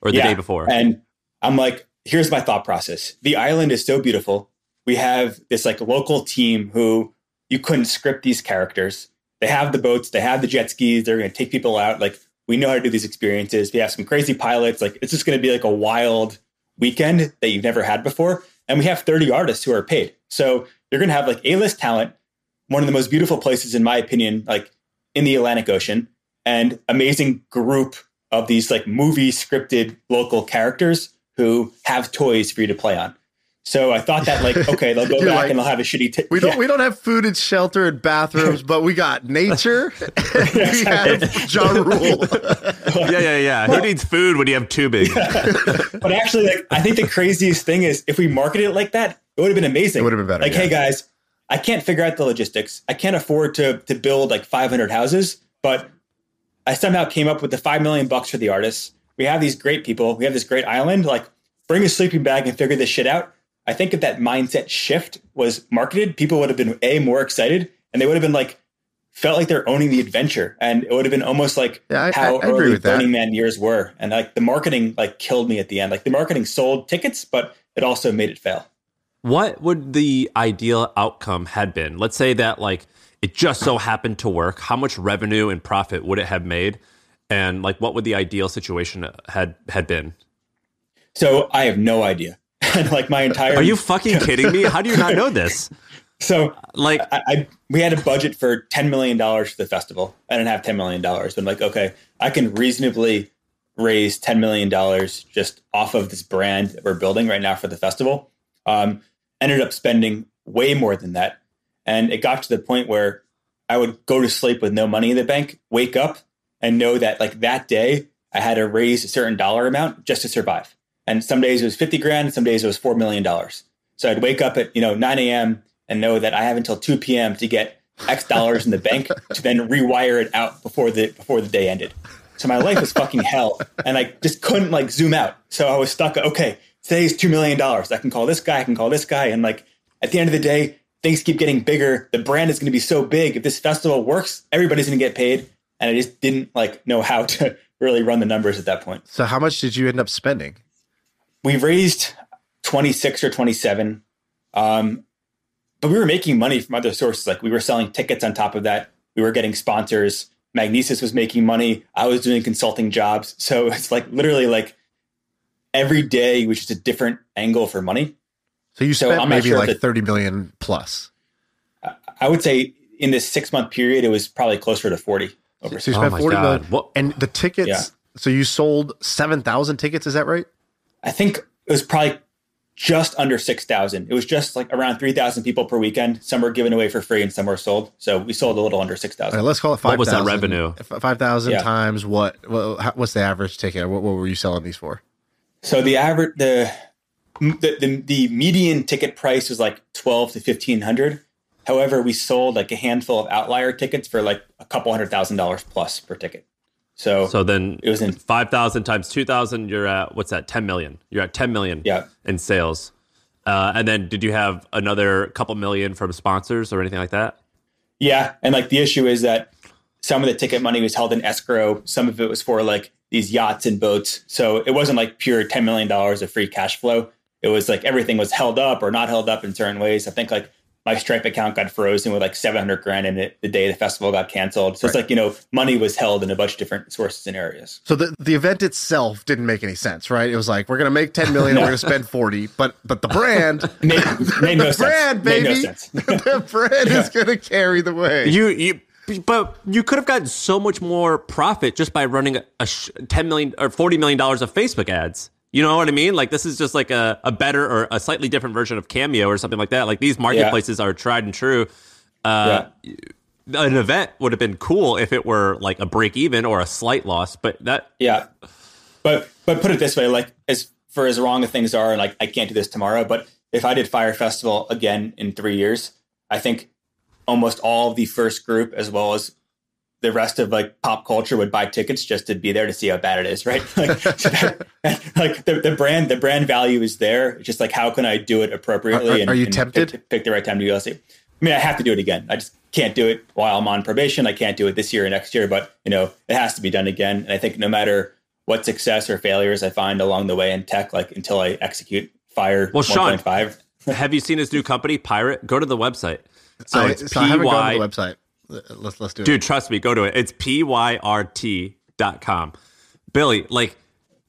or the Yeah. day before. And I'm like, here's my thought process. The island is so beautiful. We have this like local team who you couldn't script these characters. They have the boats, they have the jet skis, they're going to take people out. Like, we know how to do these experiences. We have some crazy pilots. Like, it's just going to be like a wild weekend that you've never had before. And we have 30 artists who are paid. So you're going to have like A list talent, one of the most beautiful places, in my opinion, like in the Atlantic Ocean, and amazing group of these like movie scripted local characters who have toys for you to play on. So I thought that like, okay, they'll go back like, and they'll have a shitty. T- We don't Yeah. we don't have food and shelter and bathrooms, but we got nature. and we have Ja Rule. yeah, yeah, yeah. Who needs food when you have tubing? but actually, like, I think the craziest thing is if we marketed it like that, it would have been amazing. It would have been better, Like, yeah. hey guys, I can't figure out the logistics. I can't afford to to build like 500 houses, but I somehow came up with the five million bucks for the artists. We have these great people. We have this great island. Like, bring a sleeping bag and figure this shit out. I think if that mindset shift was marketed, people would have been a more excited, and they would have been like felt like they're owning the adventure, and it would have been almost like Yeah, I- how I- I early. Burning Man years were, and like the marketing like killed me at the end. Like the marketing sold tickets, but it also made it fail. what would the ideal outcome had been? Let's say that like it just so happened to work. How much revenue and profit would it have made? And like what would the ideal situation had had been? So I have no idea. and like my entire Are you fucking kidding me? How do you not know this? so Like I, I we had a budget for ten million dollars for the festival. I didn't have ten million dollars, but I'm like, okay, I can reasonably raise ten million dollars just off of this brand that we're building right now for the festival. Um, ended up spending way more than that, and it got to the point where I would go to sleep with no money in the bank, wake up, and know that like that day I had to raise a certain dollar amount just to survive. And some days it was fifty grand, some days it was four million dollars. So I'd wake up at you know 9 a.m. and know that I have until 2 p.m. to get X dollars in the bank to then rewire it out before the before the day ended. So my life was fucking hell, and I just couldn't like zoom out. So I was stuck. Okay, today's two million dollars. I can call this guy. I can call this guy, and like at the end of the day, things keep getting bigger. The brand is going to be so big. If this festival works, everybody's going to get paid. And I just didn't like know how to really run the numbers at that point So how much did you end up spending? we raised 26 or 27 um, but we were making money from other sources like we were selling tickets on top of that we were getting sponsors Magnises was making money i was doing consulting jobs so it's like literally like every day was just a different angle for money So you So spent I'm maybe sure like if it- thirty million plus. I would say in this six month period, it was probably closer to 40. Over So you Oh spent my forty God. million, What- and the tickets. Yeah. So you sold seven thousand tickets. Is that right? I think it was probably just under 6,000. It was just like around 3,000 people per weekend. Some were given away for free and some were sold. So we sold a little under 6,000. All right, let's call it five. What was that revenue? Five thousand Yeah. times what? what how- what's the average ticket? What, what were you selling these for? So the average, the, the, the, the median ticket price was like 12 to 1500. However, we sold like a handful of outlier tickets for like a couple hundred thousand dollars plus per ticket. So, So then it was in, five thousand times two thousand, you're at what's that? Ten million. You're at ten million. Yeah. in sales. Uh, and then did you have another couple million from sponsors or anything like that? Yeah, and like the issue is that some of the ticket money was held in escrow. Some of it was for like these yachts and boats. So it wasn't like pure ten million dollars of free cash flow. It was like everything was held up or not held up in certain ways. I think like my Stripe account got frozen with like seven hundred grand in it the day the festival got canceled. So it's like you know money was held in a bunch of different sources and areas. So the, the event itself didn't make any sense, right? It was like we're gonna make ten million, and we're gonna spend forty, but but the brand, Made, made no sense. brand Made baby, no sense. the brand is gonna carry the way. You you. But you could have gotten so much more profit just by running a, a sh- ten million or forty million dollars of Facebook ads. You know what I mean? Like this is just like a, a better or a slightly different version of Cameo or something like that. Like these marketplaces are tried and true. Uh, yeah. An event would have been cool if it were like a break even or a slight loss, but that Yeah. But but put it this way, like as for as wrong as things are, and like I can't do this tomorrow, but if I did Fyre Festival again in three years, I think almost all of the first group as well as the rest of like pop culture would buy tickets just to be there to see how bad it is, right? Like, so that- like the, the brand, the brand value is there. It's just like how can I do it appropriately? Are- are- are you and tempted? Pick, pick the right time to go see. I mean, I have to do it again. I just can't do it while I'm on probation. I can't do it this year or next year, but you know, it has to be done again. And I think no matter what success or failures I find along the way in tech, like until I execute Fyre Well, Shaan, 1.5. have you seen his new company, PYRT? Go to the website. So I, it's so I haven't gone PY. to the website. Let's let's do it. Dude, trust me, go to it. It's pyrt.com. Billy, like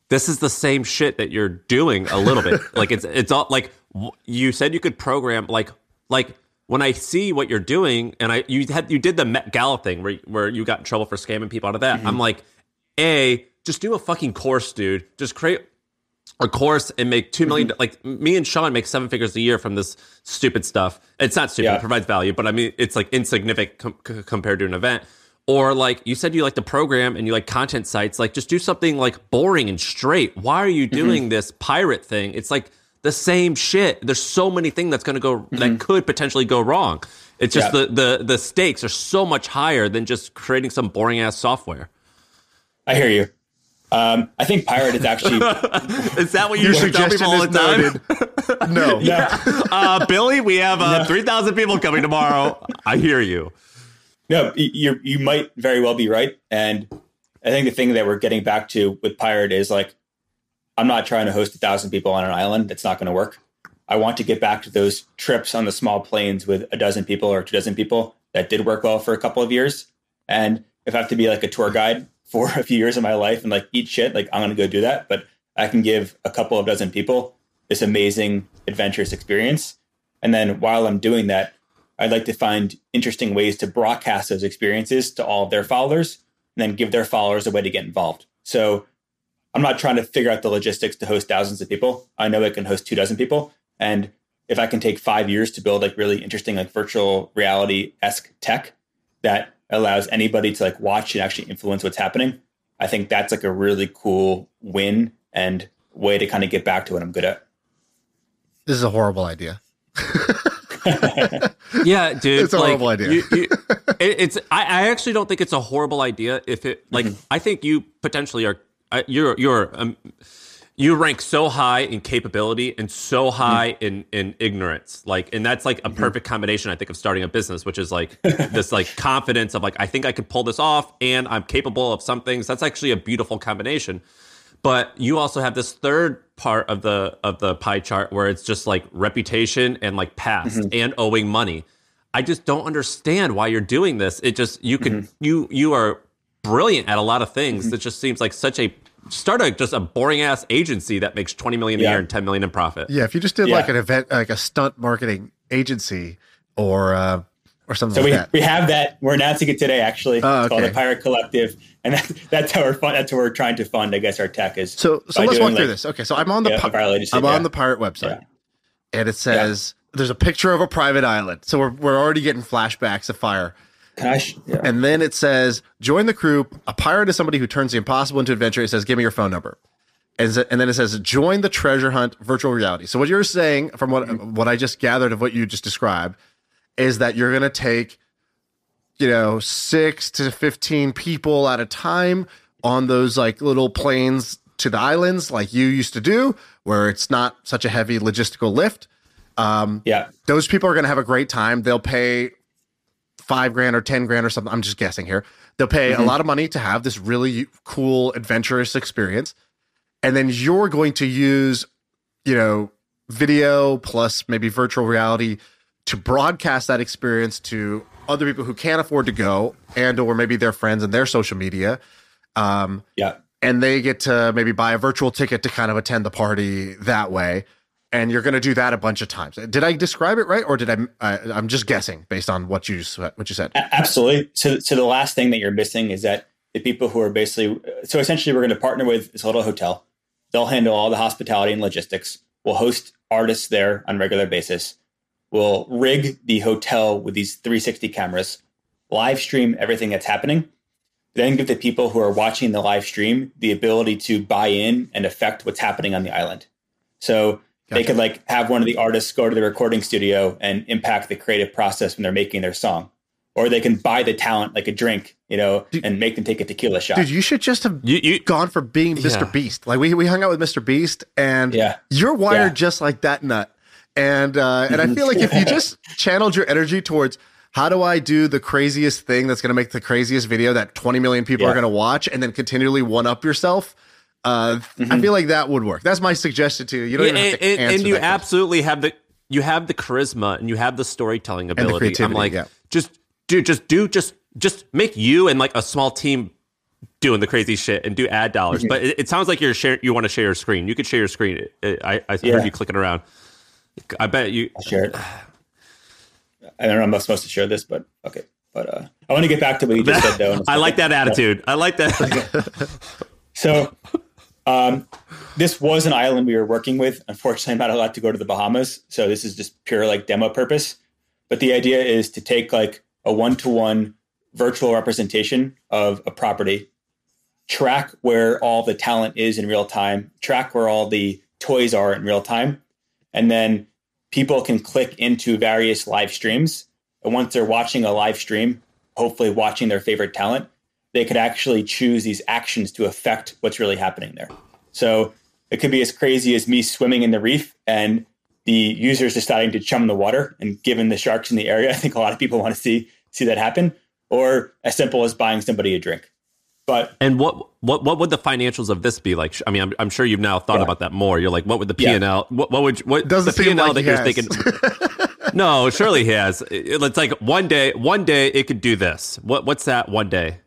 this is the same shit that you're doing a little bit. like it's it's all like you said you could program like like when I see what you're doing and I you had you did the Met Gala thing where where you got in trouble for scamming people out of that. Mm-hmm. I'm like, "A, just do a fucking course, dude. Just create a course and make two million. Mm-hmm. Like me and Shaan make seven figures a year from this stupid stuff. It's not stupid; Yeah. it provides value, but I mean, it's like insignificant com- c- compared to an event. Or like you said, you like to program and you like content sites. Like just do something like boring and straight. Why are you mm-hmm. doing this PYRT thing? It's like the same shit. There's so many things that's going to go that mm-hmm. could potentially go wrong. It's just Yeah. the the the stakes are so much higher than just creating some boring ass software. I hear you. Um, I think PYRT is actually Is that what you Your should tell suggestion people all is the time? no. yeah. uh, Billy, we have uh, 3,000 people coming tomorrow. I hear you. No, you you might very well be right, and I think the thing that we're getting back to with PYRT is like, I'm not trying to host a thousand people on an island. That's not going to work. I want to get back to those trips on the small planes with a dozen people or two dozen people that did work well for a couple of years. And if I have to be like a tour guide for a few years of my life and like eat shit, like I'm to go do that. But I can give a couple of dozen people this amazing adventurous experience. And then while I'm doing that, I'd like to find interesting ways to broadcast those experiences to all of their followers and then give their followers a way to get involved. So I'm not trying to figure out the logistics to host thousands of people. I know I can host two dozen people. And if I can take five years to build like really interesting, like virtual reality esque tech that allows anybody to like watch and actually influence what's happening, I think that's like a really cool win and way to kind of get back to what I'm good at. This is a horrible idea. Yeah, dude. It's a like, horrible idea. you- you- it, it's. I, I actually don't think it's a horrible idea. If it like, Mm-hmm. I think you potentially are. You're you're um, you rank so high in capability and so Mm-hmm. high in in ignorance. Like, and that's like a mm-hmm. perfect combination. I think of starting a business, which is like this like confidence of like I think I could pull this off, and I'm capable of some things. That's actually a beautiful combination but you also have this third part of the of the pie chart where it's just like reputation and like past mm-hmm. and owing money i just don't understand why you're doing this it just you could mm-hmm. you you are brilliant at a lot of things it just seems like such a start a just a boring ass agency that makes 20 million a Yeah. year and 10 million in profit Yeah, if you just did Yeah. like an event, like a stunt marketing agency, or uh, or something So like we, that. we have that. We're announcing it today, actually. Oh, It's called the PYRT Collective, and that, that's how we're fun, that's how we're trying to fund. I guess our tech is. So so let's doing, walk through like- this. Okay, so I'm on the Yeah, pi- violated I'm shit, on the PYRT website, Yeah. and it says there's a picture of a private island. So we're we're already getting flashbacks of Fyre. Can I? Sh- yeah. And then it says, join the crew. A pirate is somebody who turns the impossible into adventure. It says, give me your phone number. And, and then it says, join the treasure hunt virtual reality. So what you're saying, from what what I just gathered of what you just described, is that you're going to take, you know, six to fifteen people at a time on those like little planes to the islands, like you used to do, where it's not such a heavy logistical lift. Um, yeah. those people are going to have a great time. They'll pay five grand or 10 grand or something. I'm just guessing here. They'll pay a lot of money to have this really cool, adventurous experience. And then you're going to use, you know, video plus maybe virtual reality to broadcast that experience to other people who can't afford to go and or maybe their friends and their social media. Um, Yeah. and they get to maybe buy a virtual ticket to kind of attend the party that way and you're going to do that a bunch of times did i describe it right or did i I i'm just guessing based on what you what you said Absolutely. So, so the last thing that you're missing is that the people who are basically so essentially we're going to partner with this little hotel. They'll handle all the hospitality and logistics. We'll host artists there on a regular basis. We'll rig the hotel with these 360 cameras, live stream everything that's happening. Then give the people who are watching the live stream the ability to buy in and affect what's happening on the island. So they could like have one of the artists go to the recording studio and impact the creative process when they're making their song or they can buy the talent like a drink, you know, Dude- and make them take a tequila shot. dude you should just have You, you gone for being mr Yeah. beast like we, we hung out with mr beast and Yeah. you're wired Yeah. just like that nut and uh and i feel like if you just channeled your energy towards how do I do the craziest thing that's going to make the craziest video that 20 million people are going to watch and then continually one up yourself? Uh, I feel like that would work. That's my suggestion to you. You don't Yeah, even have and, to and- answer and you that question. absolutely have the you have the charisma and you have the storytelling ability. I'm like, yeah. just do, just do, just just make you and like a small team doing the crazy shit and do ad dollars. Mm-hmm. But it, it sounds like you're share, you want to share your screen. You could share your screen. I I, I Yeah. heard you clicking around. I bet you. I'll share it. I don't know. I'm not supposed to share this, but okay. But uh, I want to get back to what you just said, though. in a I like that attitude. I like that. So, um, this was an island we were working with. Unfortunately, I'm not allowed to go to the Bahamas, so this is just pure like demo purpose. But the idea is to take like a one-to-one virtual representation of a property, track where all the talent is in real time, track where all the toys are in real time, and then people can click into various live streams. And once they're watching a live stream, hopefully watching their favorite talent, they could actually choose these actions to affect what's really happening there. So it could be as crazy as me swimming in the reef and the users deciding to chum the water and given the sharks in the area. I think a lot of people want to see see that happen, or as simple as buying somebody a drink. But And what what what would the financials of this be like? I mean, I'm, I'm sure you've now thought Yeah. about that more. You're like, what would the P and L? What what would what Doesn't the P and L that he you're thinking? no, surely he has. It's like one day, one day it could do this. What what's that one day?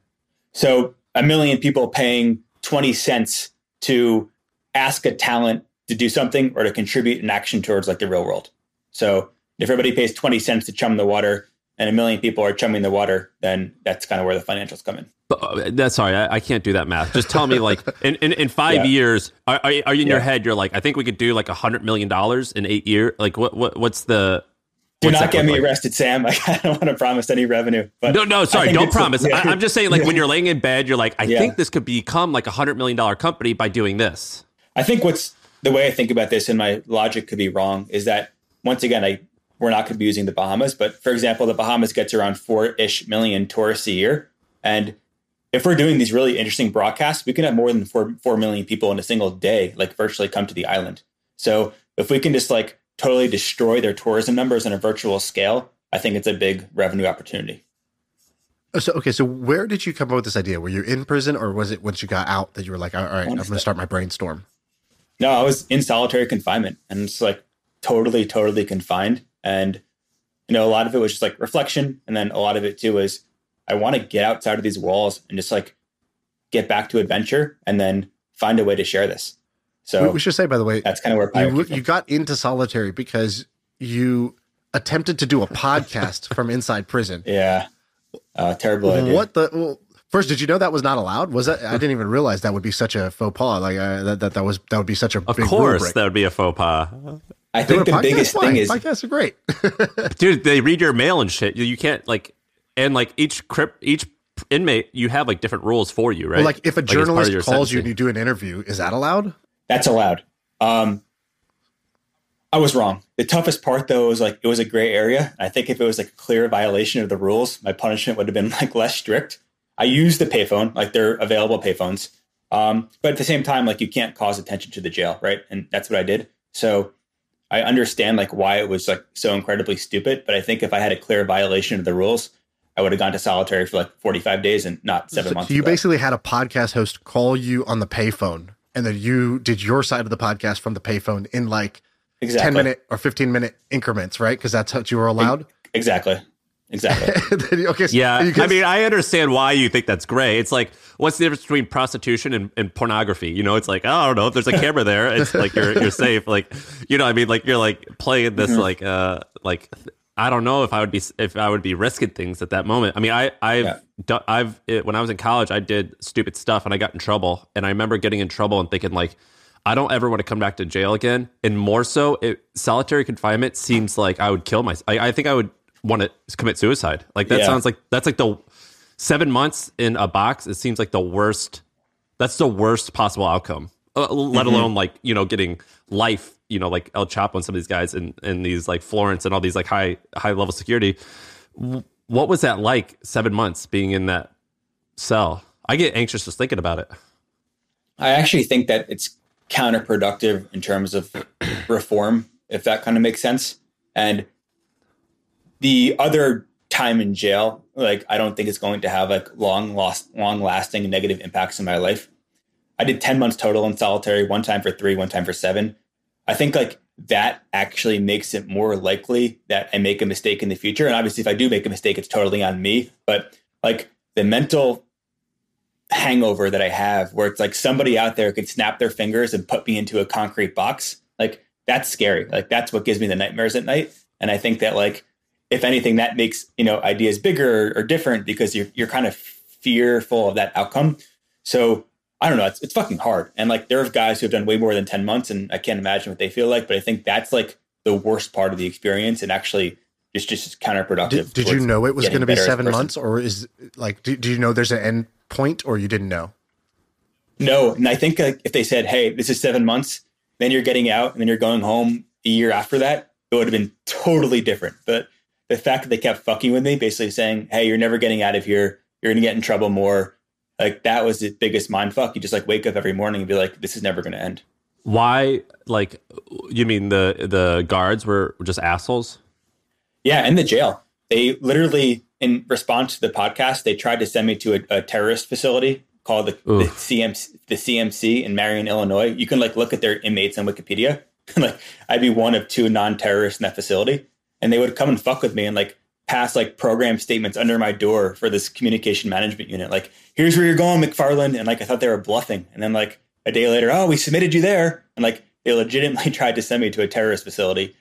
So a million people paying 20 cents to ask a talent to do something or to contribute an action towards like the real world. So if everybody pays 20 cents to chum the water and a million people are chumming the water, then that's kind of where the financials come in. Uh, That's sorry, I, I can't do that math. Just tell me, like, in, in, in five Yeah. years, are, are, you in your head? You're like, I think we could do like a hundred million dollars in eight years. Like, what what what's the? Do not get me like? arrested, Sam. Like, I don't want to promise any revenue. But No, no, sorry, don't promise. yeah. I, I'm just saying, like, Yeah. when you're laying in bed, you're like, I Yeah. think this could become like a hundred million dollar company by doing this. I think what's the way I think about this, and my logic could be wrong, is that once again, I we're not going to be using the Bahamas, but for example, the Bahamas gets around four ish million tourists a year, and if we're doing these really interesting broadcasts, we can have more than four four million people in a single day, like virtually come to the island. So if we can just like totally destroy their tourism numbers on a virtual scale, I think it's a big revenue opportunity. Oh, so okay, so where did you come up with this idea? Were you in prison, or was it once you got out that you were like, all right, I'm going to start my brainstorm? No, I was in solitary confinement and it's like totally, totally confined. And, you know, a lot of it was just like reflection. And then a lot of it too was I want to get outside of these walls and just like get back to adventure and then find a way to share this. We, So we should say, by the way, that's kind of where you, you got into solitary because you attempted to do a podcast from inside prison. Yeah. Uh, terrible idea. What the? Well, first, did you know that was not allowed? Was that? I didn't even realize that would be such a faux pas. Like uh, that, that that was that would be such a Of big course, rubric. that would be a faux pas. I think the podcast? biggest Why? thing is podcasts are great. dude they read your mail and shit you, you can't like and like each crip each inmate you have like different rules for you right Well, like if a as part of journalist your calls you and you do an interview, is that allowed? That's allowed. Um, I was wrong. The toughest part, though, was like it was a gray area. I think if it was like a clear violation of the rules, my punishment would have been like less strict. I used the payphone, like they're available payphones, um, but at the same time, like you can't cause attention to the jail, right? And that's what I did. So I understand like why it was like so incredibly stupid. But I think if I had a clear violation of the rules, I would have gone to solitary for like forty five days and not seven So months. you ago. basically had a podcast host call you on the payphone, and then you did your side of the podcast from the payphone in like exactly ten minute or fifteen minute increments, right? Because that's what you were allowed. exactly exactly. Okay, so yeah you i mean i understand why you think that's great it's like what's the difference between prostitution and, and pornography you know it's like oh, i don't know if there's a camera there it's like you're you're safe like you know i mean like you're like playing this Mm-hmm. like uh like i don't know if i would be if i would be risking things at that moment i mean i i've Yeah. done i've it, when i was in college i did stupid stuff and i got in trouble and i remember getting in trouble and thinking like I don't ever want to come back to jail again. And more so, it, solitary confinement seems like I would kill myself. I, I think I would want to commit suicide. Like that Yeah. sounds like that's like the seven months in a box. It seems like the worst. That's the worst possible outcome. Uh, let alone like you know getting life. You know like El Chapo and some of these guys and and these like Florence and all these like high high level security. What was that like? Seven months being in that cell. I get anxious just thinking about it. I actually think that it's counterproductive in terms of reform, if that kind of makes sense. And the other time in jail, like I don't think it's going to have like long lost long lasting negative impacts in my life. I did 10 months total in solitary, one time for three, one time for seven. I think like that actually makes it more likely that I make a mistake in the future. And obviously if I do make a mistake, it's totally on me. But like the mental hangover that I have where it's like somebody out there could snap their fingers and put me into a concrete box. Like that's scary. Like that's what gives me the nightmares at night. And I think that like if anything, that makes you know ideas bigger or different because you're you're kind of fearful of that outcome. So I don't know. It's it's fucking hard. And like there are guys who have done way more than ten months, and I can't imagine what they feel like. But I think that's like the worst part of the experience, and actually just just counterproductive. did, did you know it was going to be better as a seven months, or is like do, do you know there's an end point, or you didn't know? No, and I think like, if they said, "Hey, this is seven months," then you're getting out, and then you're going home a year after that, it would have been totally different. But the fact that they kept fucking with me, basically saying, "Hey, you're never getting out of here. You're going to get in trouble more," like that was the biggest mind fuck. You just like wake up every morning and be like, "This is never going to end." Why? Like, you mean the the guards were just assholes? Yeah, in the jail, they literally, in response to the podcast, they tried to send me to a, a terrorist facility called the, the CMC, the CMC in Marion, Illinois. You can like look at their inmates on Wikipedia. like I'd be one of two non-terrorists in that facility, and they would come and fuck with me and like pass like program statements under my door for this communication management unit. Like, here's where you're going, McFarland, and like I thought they were bluffing, and then like a day later, oh, we submitted you there, and like they legitimately tried to send me to a terrorist facility.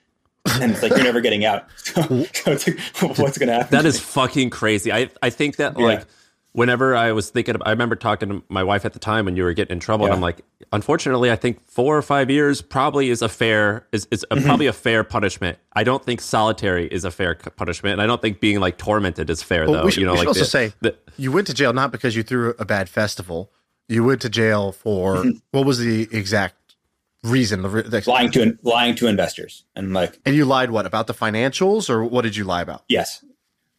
and it's like you're never getting out. So, so it's like, what's going to happen? That is me? fucking crazy. I I think that Yeah. Like whenever I was thinking, of, I remember talking to my wife at the time when you were getting in trouble, and I'm like, unfortunately, I think four or five years probably is a fair is is Mm-hmm. a, probably a fair punishment. I don't think solitary is a fair punishment, and I don't think being like tormented is fair Well, though. should, you know, we should like also the- say the- you went to jail not because you threw a bad festival. You went to jail for Mm-hmm. what was the exact reason? The, the, lying to lying to investors and like and you lied what about the financials, or what did you lie about? yes,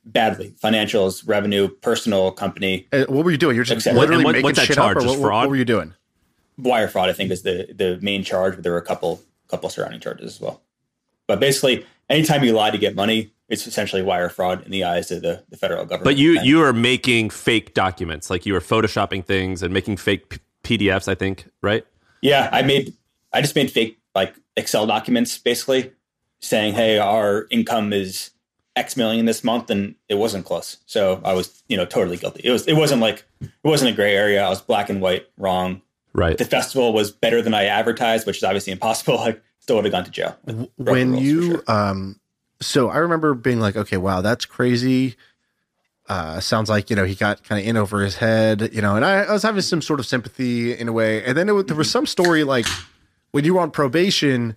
badly financials, revenue, personal, company, Uh, what were you doing? You're just Exactly. literally what- making what's that shit charge? up, or what, what- fraud? what were you doing? wire fraud. I think is the the main charge, but there were a couple couple surrounding charges as well. But basically, anytime you lie to get money, it's essentially wire fraud in the eyes of the, the federal government. But you And- you are making fake documents, like you were photoshopping things and making fake P- PDFs. I think, right? Yeah, I made I just made fake like Excel documents basically saying, "Hey, our income is X million this month," and it wasn't close. So I was, you know, totally guilty. It was it wasn't like it wasn't a gray area. I was black and white wrong. Right. The festival was better than I advertised, which is obviously impossible. I still would have gone to jail. When you sure. um so I remember being like, okay, wow, that's crazy. Uh, sounds like you know he got kind of in over his head, you know, and I, I was having some sort of sympathy in a way. And then it, there was some story like when you were on probation,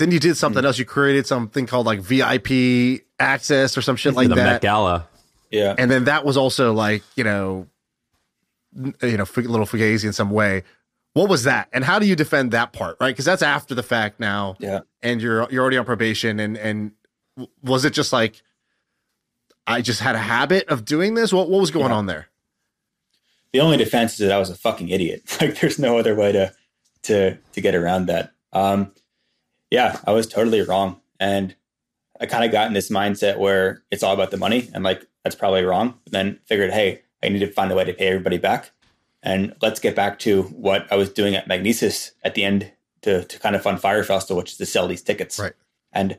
then you did something else. You created something called like VIP access or some shit like the Met. Gala. Yeah. And then that was also like you know, you know, a little fugazi in some way. What was that, and how do you defend that part, right? Because that's after the fact now yeah. and you're you're already on probation and and was it just like I just had a habit of doing this? What what was going Yeah. on there? the only defense is that I was a fucking idiot. Like there's no other way to to to get around that. Um yeah, I was totally wrong. And I kind of got in this mindset where it's all about the money and like that's probably wrong. But then figured, hey, I need to find a way to pay everybody back. And let's get back to what I was doing at Magnises at the end to to kind of fund Fyre Festival, which is to sell these tickets. Right. And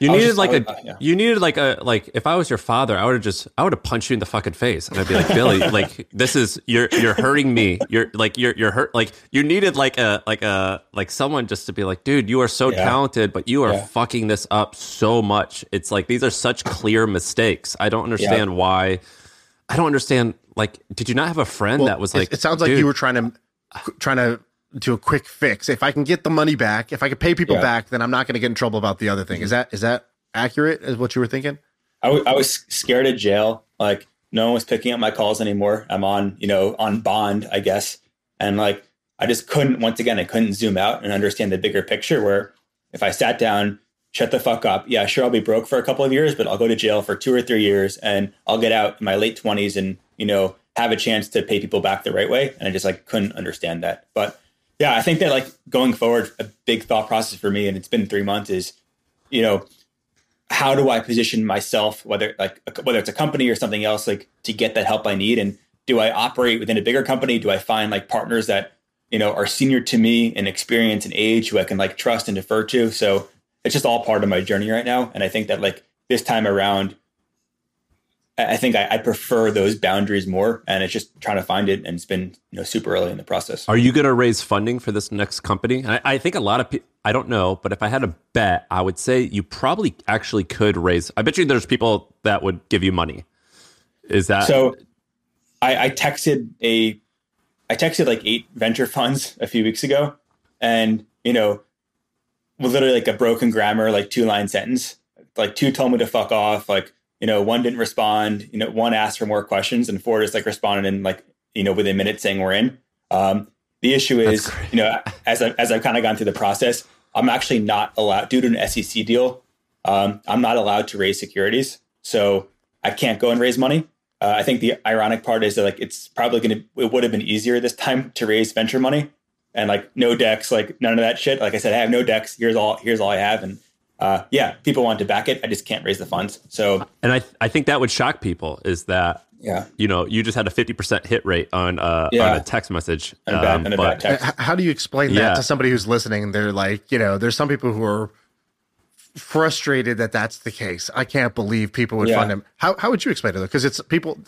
You needed just- like a uh, yeah. you needed like a like if I was your father, I would have just I would have punched you in the fucking face and I'd be like, Billy, like this is you're you're hurting me. You're like you're you're hurt like you needed like a like a like someone just to be like, dude, you are so Yeah. talented, but you are Yeah. fucking this up so much. It's like these are such clear mistakes. I don't understand why I don't understand like did you not have a friend Well, that was like it, sounds like you were trying to trying to do a quick fix. If I can get the money back, if I can pay people Yeah. back, then I'm not going to get in trouble about the other thing. Is mm-hmm. that is that accurate? Is what you were thinking? I, w- I was scared of jail. Like no one was picking up my calls anymore. I'm on, you know, on bond, I guess. And like, I just couldn't, once again, I couldn't zoom out and understand the bigger picture where if I sat down, shut the fuck up. Yeah, sure. I'll be broke for a couple of years, but I'll go to jail for two or three years and I'll get out in my late twenties and, you know, have a chance to pay people back the right way. And I just like couldn't understand that. But yeah, I think that like going forward, a big thought process for me, and it's been three months is, you know, how do I position myself, whether like whether it's a company or something else, like to get that help I need? And do I operate within a bigger company? Do I find like partners that you know are senior to me in experience and age who I can like trust and defer to? So it's just all part of my journey right now. And I think that like this time around, I think I, I prefer those boundaries more, and it's just trying to find it. And it's been you know super early in the process. Are you going to raise funding for this next company? And I, I think a lot of people, I don't know, but if I had a bet, I would say you probably actually could raise. I bet you there's people that would give you money. Is that So I, I texted a I texted like eight venture funds a few weeks ago and you know literally like a broken grammar, like two line sentence. Like two told me to fuck off, like, you know, one didn't respond, you know, one asked for more questions and four just like responded in like, you know, within minutes saying we're in. Um the issue is, you know, as I as I've kind of gone through the process, I'm actually not allowed due to an SEC deal. Um, I'm not allowed to raise securities, so I can't go and raise money. Uh, I think the ironic part is that like it's probably going to it would have been easier this time to raise venture money and like no decks, like none of that shit. Like I said, I have no decks. Here's all here's all I have, and uh, yeah, people want to back it. I just can't raise the funds. So And I I think that would shock people is that yeah, you know you just had a fifty percent hit rate on uh Yeah. on a text message. and a bad, Um, and a but bad text. How do you explain that Yeah. to somebody who's listening? They're like, you know, there's some people who are frustrated that that's the case. I can't believe people would Yeah. fund him. How how would you explain it? though? Because it's people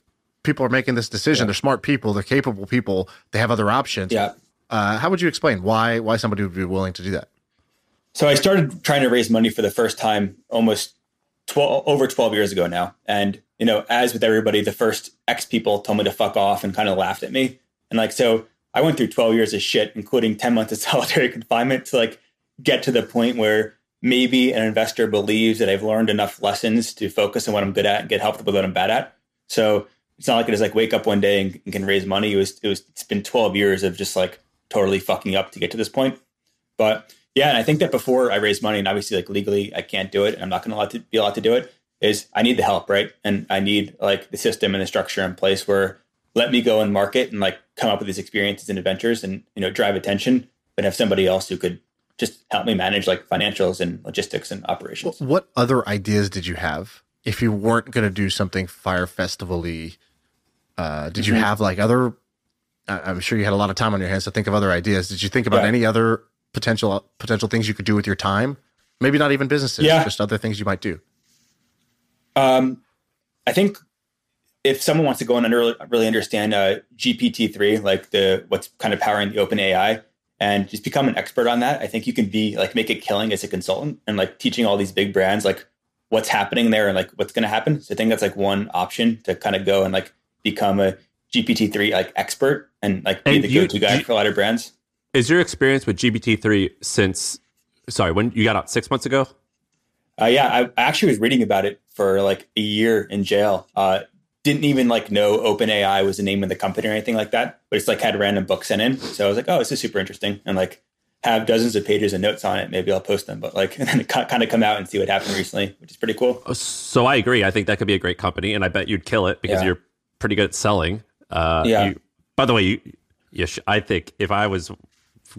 people are making this decision. They're smart people. They're capable people. They have other options. Yeah. Uh, how would you explain why why somebody would be willing to do that? So I started trying to raise money for the first time almost 12, over 12 years ago now. And, you know, as with everybody, the first X people told me to fuck off and kind of laughed at me. And like, so I went through 12 years of shit, including 10 months of solitary confinement to like get to the point where maybe an investor believes that I've learned enough lessons to focus on what I'm good at and get help with what I'm bad at. So it's not like I just like wake up one day and, and can raise money. It was, it was, it's been 12 years of just like totally fucking up to get to this point. But yeah, and I think that before I raise money, and obviously like legally I can't do it, and I'm not going to be allowed to do it. Is I need the help, right? And I need like the system and the structure in place where let me go and market and like come up with these experiences and adventures and you know drive attention, but have somebody else who could just help me manage like financials and logistics and operations. What other ideas did you have if you weren't going to do something Fyre Festival-y? Uh, did you Mhm. have like other? I'm sure you had a lot of time on your hands to think of other ideas. Did you think about Yeah. any other potential potential things you could do with your time? Maybe not even businesses, Yeah. just other things you might do. Um, I think if someone wants to go and under, really understand uh, GPT three, like the what's kind of powering the open AI, and just become an expert on that, I think you can be like make a killing as a consultant and like teaching all these big brands like what's happening there and like what's going to happen. So I think that's like one option to kind of go and like become a GPT three like expert and like be And the go to guy you- for a lot of brands. Is your experience with GPT three since? Sorry, when you got out six months ago? Uh, yeah, I, I actually was reading about it for like a year in jail. Uh, didn't even like know OpenAI was the name of the company or anything like that, but it's like had random books sent in. So I was like, oh, this is super interesting, and like have dozens of pages of notes on it. Maybe I'll post them, but like and then kind of come out and see what happened recently, which is pretty cool. So I agree. I think that could be a great company, and I bet you'd kill it because Yeah. you're pretty good at selling. Uh, Yeah. You, by the way, you, you sh- I think if I was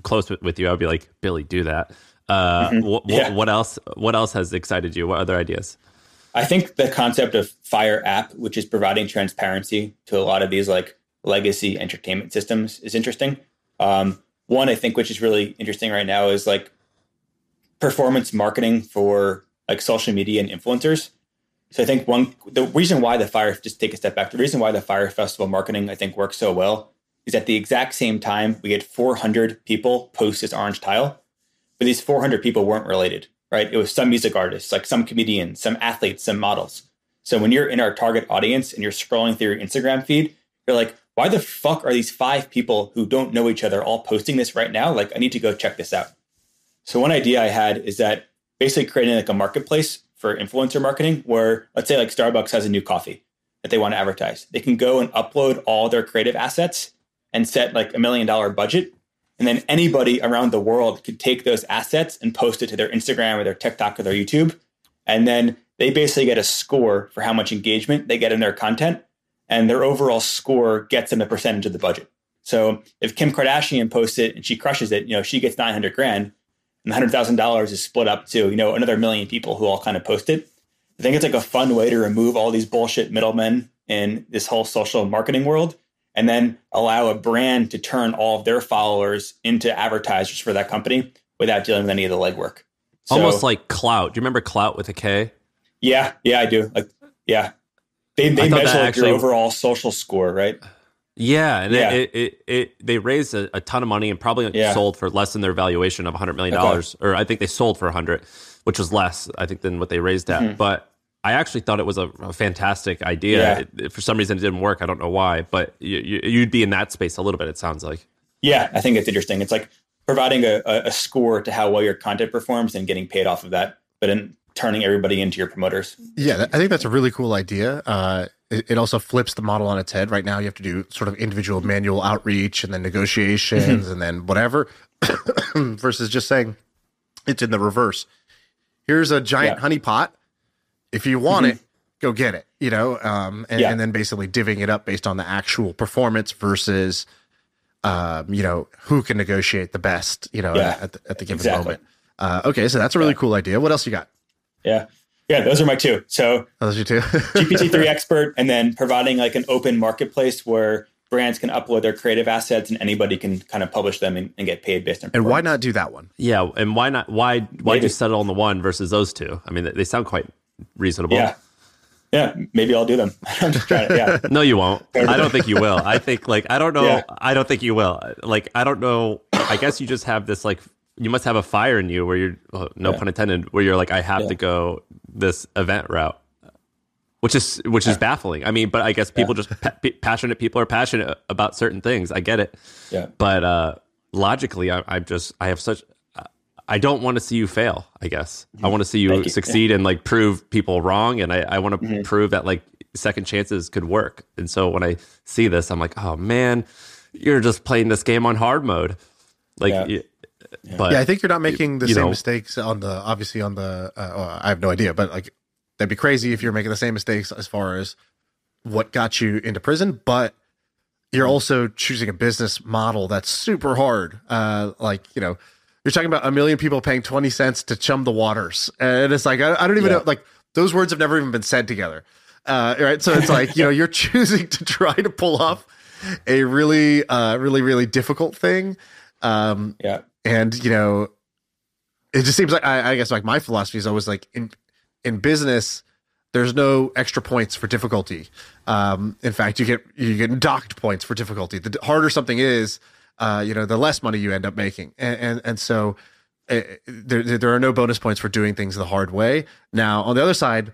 close with, with you, I'd be like, Billy, do that. Uh, wh- wh- Mm-hmm. Yeah. what else? What else has excited you? What other ideas? I think the concept of Fyre app, which is providing transparency to a lot of these like legacy entertainment systems, is interesting. Um, one, I think, which is really interesting right now, is like performance marketing for like social media and influencers. So I think one the reason why the Fyre just take a step back, the reason why the Fyre Festival marketing I think works so well is at the exact same time we had 400 people post this orange tile, but these 400 people weren't related, right? It was some music artists, like some comedians, some athletes, some models. So when you're in our target audience and you're scrolling through your Instagram feed, you're like, why the fuck are these five people who don't know each other all posting this right now? Like, I need to go check this out. So one idea I had is that basically creating like a marketplace for influencer marketing where let's say like Starbucks has a new coffee that they want to advertise. They can go and upload all their creative assets and set like a million dollar budget. And then anybody around the world could take those assets and post it to their Instagram or their TikTok or their YouTube. And then they basically get a score for how much engagement they get in their content. And their overall score gets them a percentage of the budget. So if Kim Kardashian posts it and she crushes it, you know, she gets 900 grand and $100,000 is split up to, you know, another million people who all kind of post it. I think it's like a fun way to remove all these bullshit middlemen in this whole social marketing world and then allow a brand to turn all of their followers into advertisers for that company without dealing with any of the legwork. So, Almost like Clout. Do you remember Clout with a K? yeah, yeah, I do. Like, yeah, they they measure like actually- your overall social score, right? Yeah, and Yeah. It, it, it, they raised a, a ton of money and probably Yeah. sold for less than their valuation of 100 million dollars, or I think they sold for a 100, which was less, I think, than what they raised at. Mm-hmm. But I actually thought it was a, a fantastic idea. Yeah. It- it- for some reason, it didn't work. I don't know why, but you, you, you'd be in that space a little bit. It sounds like. Yeah, I think it's interesting. It's like providing a, a, a score to how well your content performs and getting paid off of that, but in turning everybody into your promoters. Yeah, I think that's a really cool idea. Uh, it, it also flips the model on its head. Right now, you have to do sort of individual manual outreach and then negotiations and then whatever, versus just saying it's in the reverse. Here's a giant Yeah. honey pot. If you want it, go get it. You know, um, and, Yeah. and then basically divvying it up based on the actual performance versus, um, you know, who can negotiate the best. You know, Yeah. at, the, at the given Exactly. moment. Uh, okay, so that's a really cool idea. What else you got? Yeah. Yeah, those are my two. So Those are you two. GPT-3 expert and then providing like an open marketplace where brands can upload their creative assets and anybody can kind of publish them and, and get paid based on and why not do that one? Yeah, and why not? Why why Maybe. you settle on the one versus those two? I mean, they- they sound quite reasonable. Yeah. Yeah, maybe I'll do them. I'm just trying to, yeah. No, you won't. I don't think you will. I think like I don't know. Yeah. I don't think you will. Like I don't know. I guess you just have this like you must have a fire in you where you're well, no Yeah. pun intended where you're like I have Yeah. to go this event route, which is which is baffling. I mean, but I guess people just pa- passionate people are passionate about certain things. I get it, Yeah. but uh logically, I, I'm just I have such. I don't want to see you fail. I guess I want to see you, Thank you. succeed and like prove people wrong, and I, I want to Mm-hmm. prove that like second chances could work. And so when I see this, I'm like, oh man, you're just playing this game on hard mode. Like, Yeah. y- but yeah, I think you're not making the same know- mistakes on the obviously on the. Uh, well, I have no idea, but like that'd be crazy if you're making the same mistakes as far as what got you into prison. But you're also choosing a business model that's super hard. Uh, like you know, you're talking about a million people paying twenty cents to chum the waters, and it's like I, I don't even Yeah. know. Like those words have never even been said together. Uh, right, so it's like you know you're choosing to try to pull off a really, uh, really, really difficult thing. Um, Yeah. and you know it just seems like I, I guess like my philosophy is always like in in business there's no extra points for difficulty um in fact you get you get docked points for difficulty the harder something is uh you know the less money you end up making and and, and so uh, there there are no bonus points for doing things the hard way. Now, on the other side,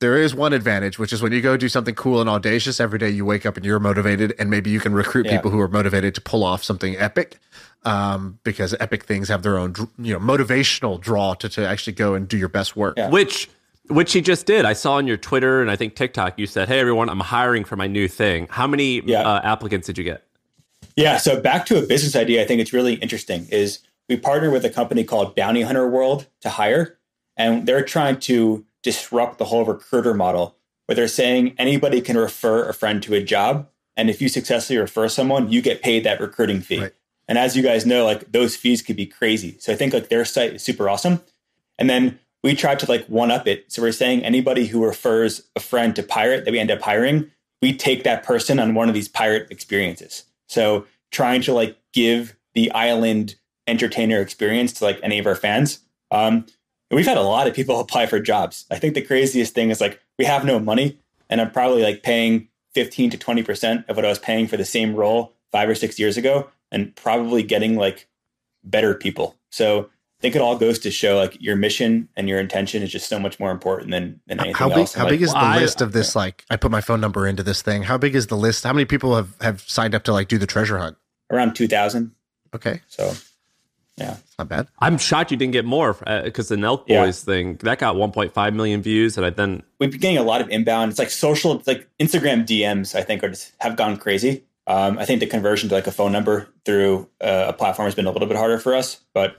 there is one advantage, which is when you go do something cool and audacious every day, you wake up and you're motivated, and maybe you can recruit Yeah. people who are motivated to pull off something epic. Um, because epic things have their own, you know, motivational draw to, to actually go and do your best work. Yeah. which which he just did. I saw on your Twitter and I think TikTok. You said, "Hey everyone, I'm hiring for my new thing." How many Yeah. uh, applicants did you get? Yeah. So back to a business idea, I think it's really interesting. Is we partner with a company called Bounty Hunter World to hire, and they're trying to disrupt the whole recruiter model, where they're saying anybody can refer a friend to a job, and if you successfully refer someone, you get paid that recruiting fee. Right. And as you guys know, like those fees could be crazy. So I think like their site is super awesome. And then we tried to like one up it. So we're saying anybody who refers a friend to PYRT that we end up hiring, we take that person on one of these PYRT experiences. So trying to like give the island entertainer experience to like any of our fans. Um, we've had a lot of people apply for jobs. I think the craziest thing is like we have no money, and I'm probably like paying 15 to 20 percent of what I was paying for the same role five or six years ago, and probably getting like better people. So I think it all goes to show like your mission and your intention is just so much more important than than anything How big? else. How I'm big like, is the I- list of this? Like, I put my phone number into this thing. How big is the list? How many people have have signed up to like do the treasure hunt? around 2,000. Okay, So yeah, it's not bad. I'm shocked you didn't get more because the Nelk Yeah. Boys thing that got 1.5 million views, and I then we've been getting a lot of inbound. It's like social, it's like Instagram DMs. I think are just have gone crazy. Um, I think the conversion to like a phone number through uh, a platform has been a little bit harder for us, but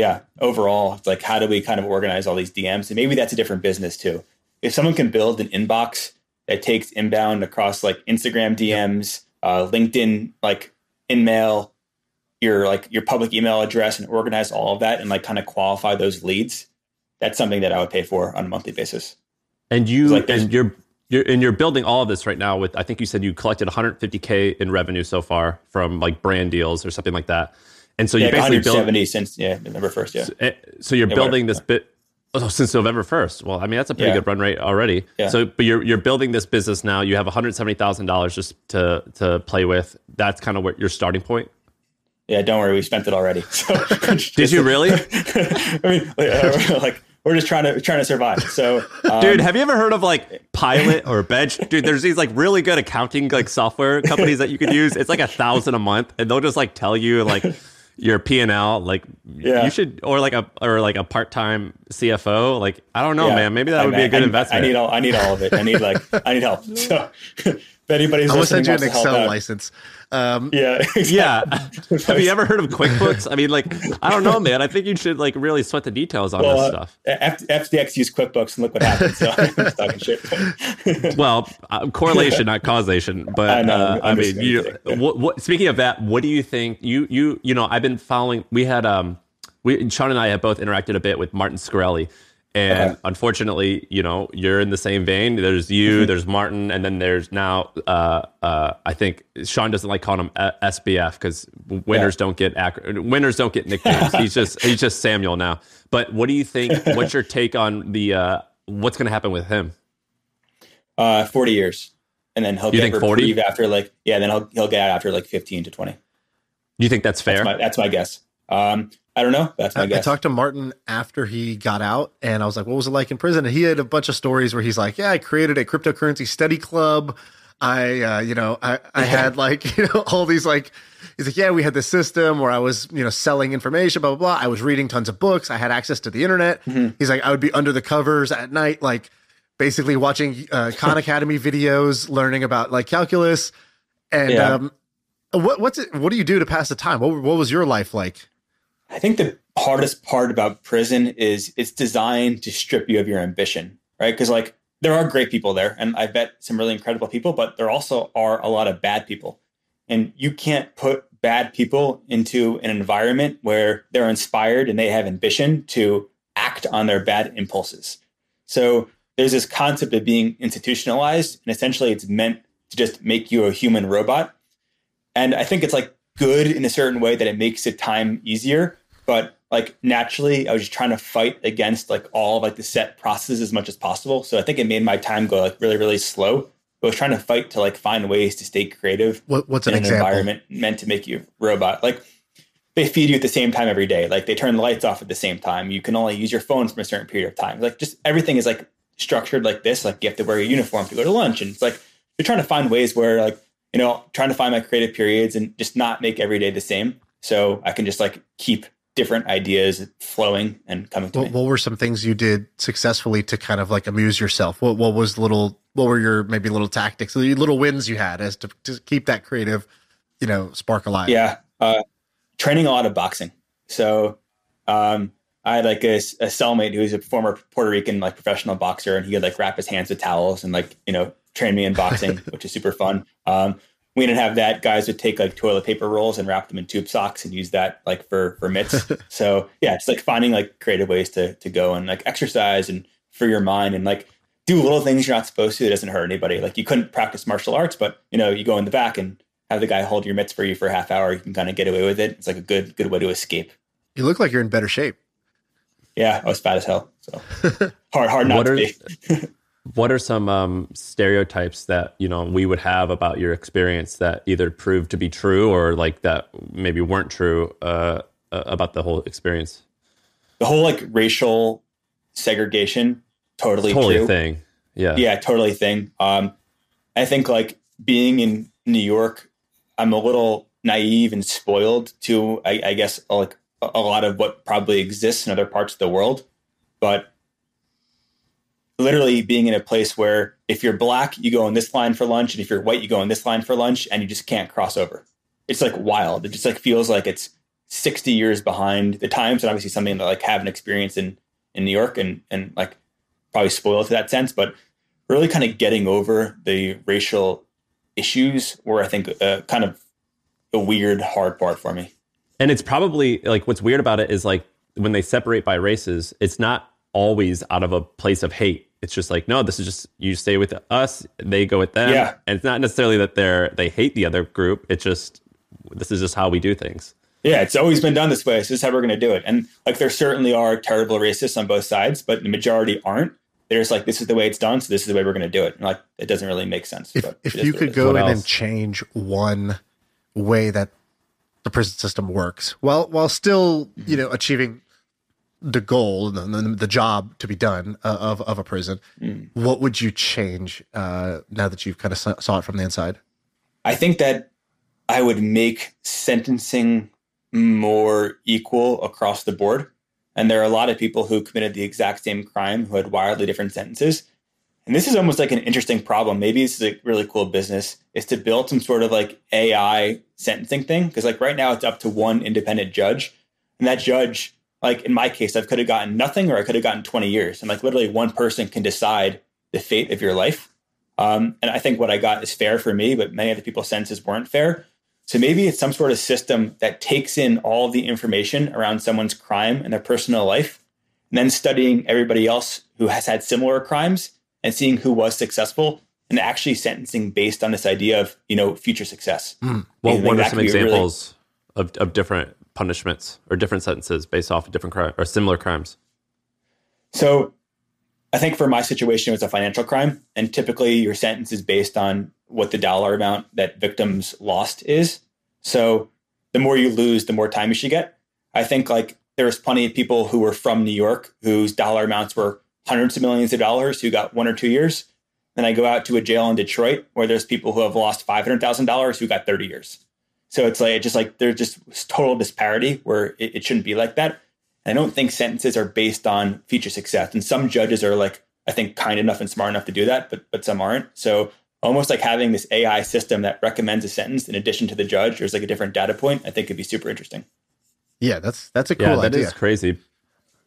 yeah, overall, it's like how do we kind of organize all these DMs? And maybe that's a different business too. If someone can build an inbox that takes inbound across like Instagram DMs, uh, LinkedIn, like InMail, your like your public email address, and organize all of that and like kind of qualify those leads, that's something that I would pay for on a monthly basis. and you like and you're you're and you're building all of this right now with I think you said you collected 150k in revenue so far from like brand deals or something like that, and so you yeah, basically build 170 since yeah November first. Yeah, Eh, So you're Yeah, building whatever. this bit oh, since November first. Well, I mean that's a pretty Yeah. good run rate already. Yeah. So, but you're you're building this business now. You have one hundred seventy thousand dollars just to to play with. That's kind of what your starting point. yeah. Don't worry, we spent it already. So, Did you really, I mean, like, uh, like we're just trying to trying to survive. So, um, dude? Have you ever heard of like Pilot or Bench? Dude, there's these like really good accounting like software companies that you could use. It's like a thousand a month, and they'll just like tell you like. Your P and L, like Yeah. you should, or like a or like a part time CFO. Like I don't know, yeah, man. Maybe that I- would be a good I, investment. I need all. I need all of it. I need like. I need help. So, if anybody's I'm gonna send you an wants to help Excel out- license. Um, Yeah, exactly. Yeah. Have you ever heard of QuickBooks? I mean, like, I don't know, man. I think you should like really sweat the details on Well, this uh, stuff. F- FTX used QuickBooks and look what happened. So. Well, uh, correlation, not causation. But I know, uh, I mean, you. What, what, speaking of that, what do you think? You, you, you know, I've been following. We had, um, we Shaan and I have both interacted a bit with Martin Shkreli, and Okay. unfortunately, you know, you're in the same vein. There's you, Mm-hmm. there's Martin, and then there's now. Uh, uh, I think Shaan doesn't like calling him uh, SBF because winners don't get ac- winners don't get nicknames. he's just he's just Samuel now. But what do you think? What's your take on the uh, what's going to happen with him? Uh, 40 years, and then he'll You get think 40? after like yeah. Then he'll he'll get out after like 15 to 20. Do you think that's fair? That's my, that's my guess. Um, I don't know. That's my I, I talked to Martin after he got out, and I was like, "What was it like in prison?" And he had a bunch of stories where he's like, "Yeah, I created a cryptocurrency study club. I, uh, you know, I, I had like, you know, all these like." He's like, "Yeah, we had this system where I was, you know, selling information, blah blah blah. I was reading tons of books. I had access to the internet." Mm-hmm. He's like, "I would be under the covers at night, like, basically watching uh, Khan Academy videos, learning about like calculus." And Yeah. um, what what's it? What do you do to pass the time? What what was your life like? I think the hardest part about prison is it's designed to strip you of your ambition, right? Because like there are great people there, and I bet some really incredible people, but there also are a lot of bad people, and you can't put bad people into an environment where they're inspired and they have ambition to act on their bad impulses. So there's this concept of being institutionalized, and essentially it's meant to just make you a human robot. And I think it's like good in a certain way that it makes the time easier. But like naturally, I was just trying to fight against like all of like the set processes as much as possible. So I think it made my time go like really, really slow. But I was trying to fight to like find ways to stay creative What, what's an in an example? environment meant to make you robot. Like they feed you at the same time every day. Like they turn the lights off at the same time. You can only use your phone from a certain period of time. Like just everything is like structured like this. Like you have to wear a uniform to go to lunch, and it's like you're trying to find ways where like you know trying to find my creative periods and just not make every day the same. So I can just like keep different ideas flowing and coming to What, me. what were some things you did successfully to kind of like amuse yourself? What what was little what were your maybe little tactics, the little wins you had as to, to keep that creative, you know, spark alive? Yeah, uh, training a lot of boxing. So um, I had like a, a cellmate who was a former Puerto Rican like professional boxer, and he would like wrap his hands with towels and like you know train me in boxing, which is super fun. Um, we didn't have that. Guys would take like toilet paper rolls and wrap them in tube socks and use that like for for mitts. so yeah, it's like finding like creative ways to to go and like exercise and free your mind and like do little things you're not supposed to. It doesn't hurt anybody. Like you couldn't practice martial arts, but you know you go in the back and have the guy hold your mitts for you for a half hour. You can kind of get away with it. It's like a good good way to escape. You look like you're in better shape. Yeah, I was fat as hell. So hard hard not What to are- be. What are some um, stereotypes that you know we would have about your experience that either proved to be true or like that maybe weren't true uh, uh, about the whole experience? The whole like racial segregation, totally Totally true. thing. Yeah. yeah totally thing um i think like being in new york i'm a little naive and spoiled to i, I guess like a lot of what probably exists in other parts of the world but literally being in a place where if you're black you go in this line for lunch and if you're white you go in this line for lunch and you just can't cross over it's like wild it just like feels like it's 60 years behind the times and obviously something that like have an experience in in new york and and like probably spoiled to that sense, but really kind of getting over the racial issues were, I think, uh, kind of a weird, hard part for me. And it's probably like what's weird about it is like when they separate by races, it's not always out of a place of hate. It's just like, no, this is just you stay with us, they go with them. Yeah. And it's not necessarily that they're they hate the other group. It's just this is just how we do things. Yeah, it's always been done this way. So this is how we're going to do it. And like, there certainly are terrible racists on both sides, but the majority aren't. They're just like, this is the way it's done, so this is the way we're going to do it. And like, it doesn't really make sense. If but if you could go What in and change one way that the prison system works, while while still you know achieving the goal, the, the, the job to be done uh, of of a prison, Mm. what would you change uh, now that you've kind of saw, saw it from the inside? I think that I would make sentencing more equal across the board. And there are a lot of people who committed the exact same crime who had wildly different sentences. And this is almost like an interesting problem. Maybe this is a really cool business is to build some sort of like AI sentencing thing. Because like right now it's up to one independent judge. And that judge, like in my case, I could have gotten nothing or I could have gotten 20 years. And like literally one person can decide the fate of your life. Um, and I think what I got is fair for me, but many other people's sentences weren't fair. So maybe it's some sort of system that takes in all the information around someone's crime and their personal life, and then studying everybody else who has had similar crimes and seeing who was successful and actually sentencing based on this idea of, you know, future success. I think what are some a really- examples of, of different punishments or different sentences based off of different crime or similar crimes? So I think for my situation, it was a financial crime. And typically your sentence is based on what the dollar amount that victims lost is. So the more you lose, the more time you should get. I think like there was plenty of people who were from New York whose dollar amounts were hundreds of millions of dollars who got one or two years. Then I go out to a jail in Detroit where there's people who have lost $500,000 who got 30 years. So it's like, just like there's just total disparity where it, it shouldn't be like that. I don't think sentences are based on future success. And some judges are like, I think, kind enough and smart enough to do that, but but some aren't. So almost like having this AI system that recommends a sentence in addition to the judge, or is like a different data point, I think could be super interesting. Yeah, that's that's a cool yeah, that is idea. crazy.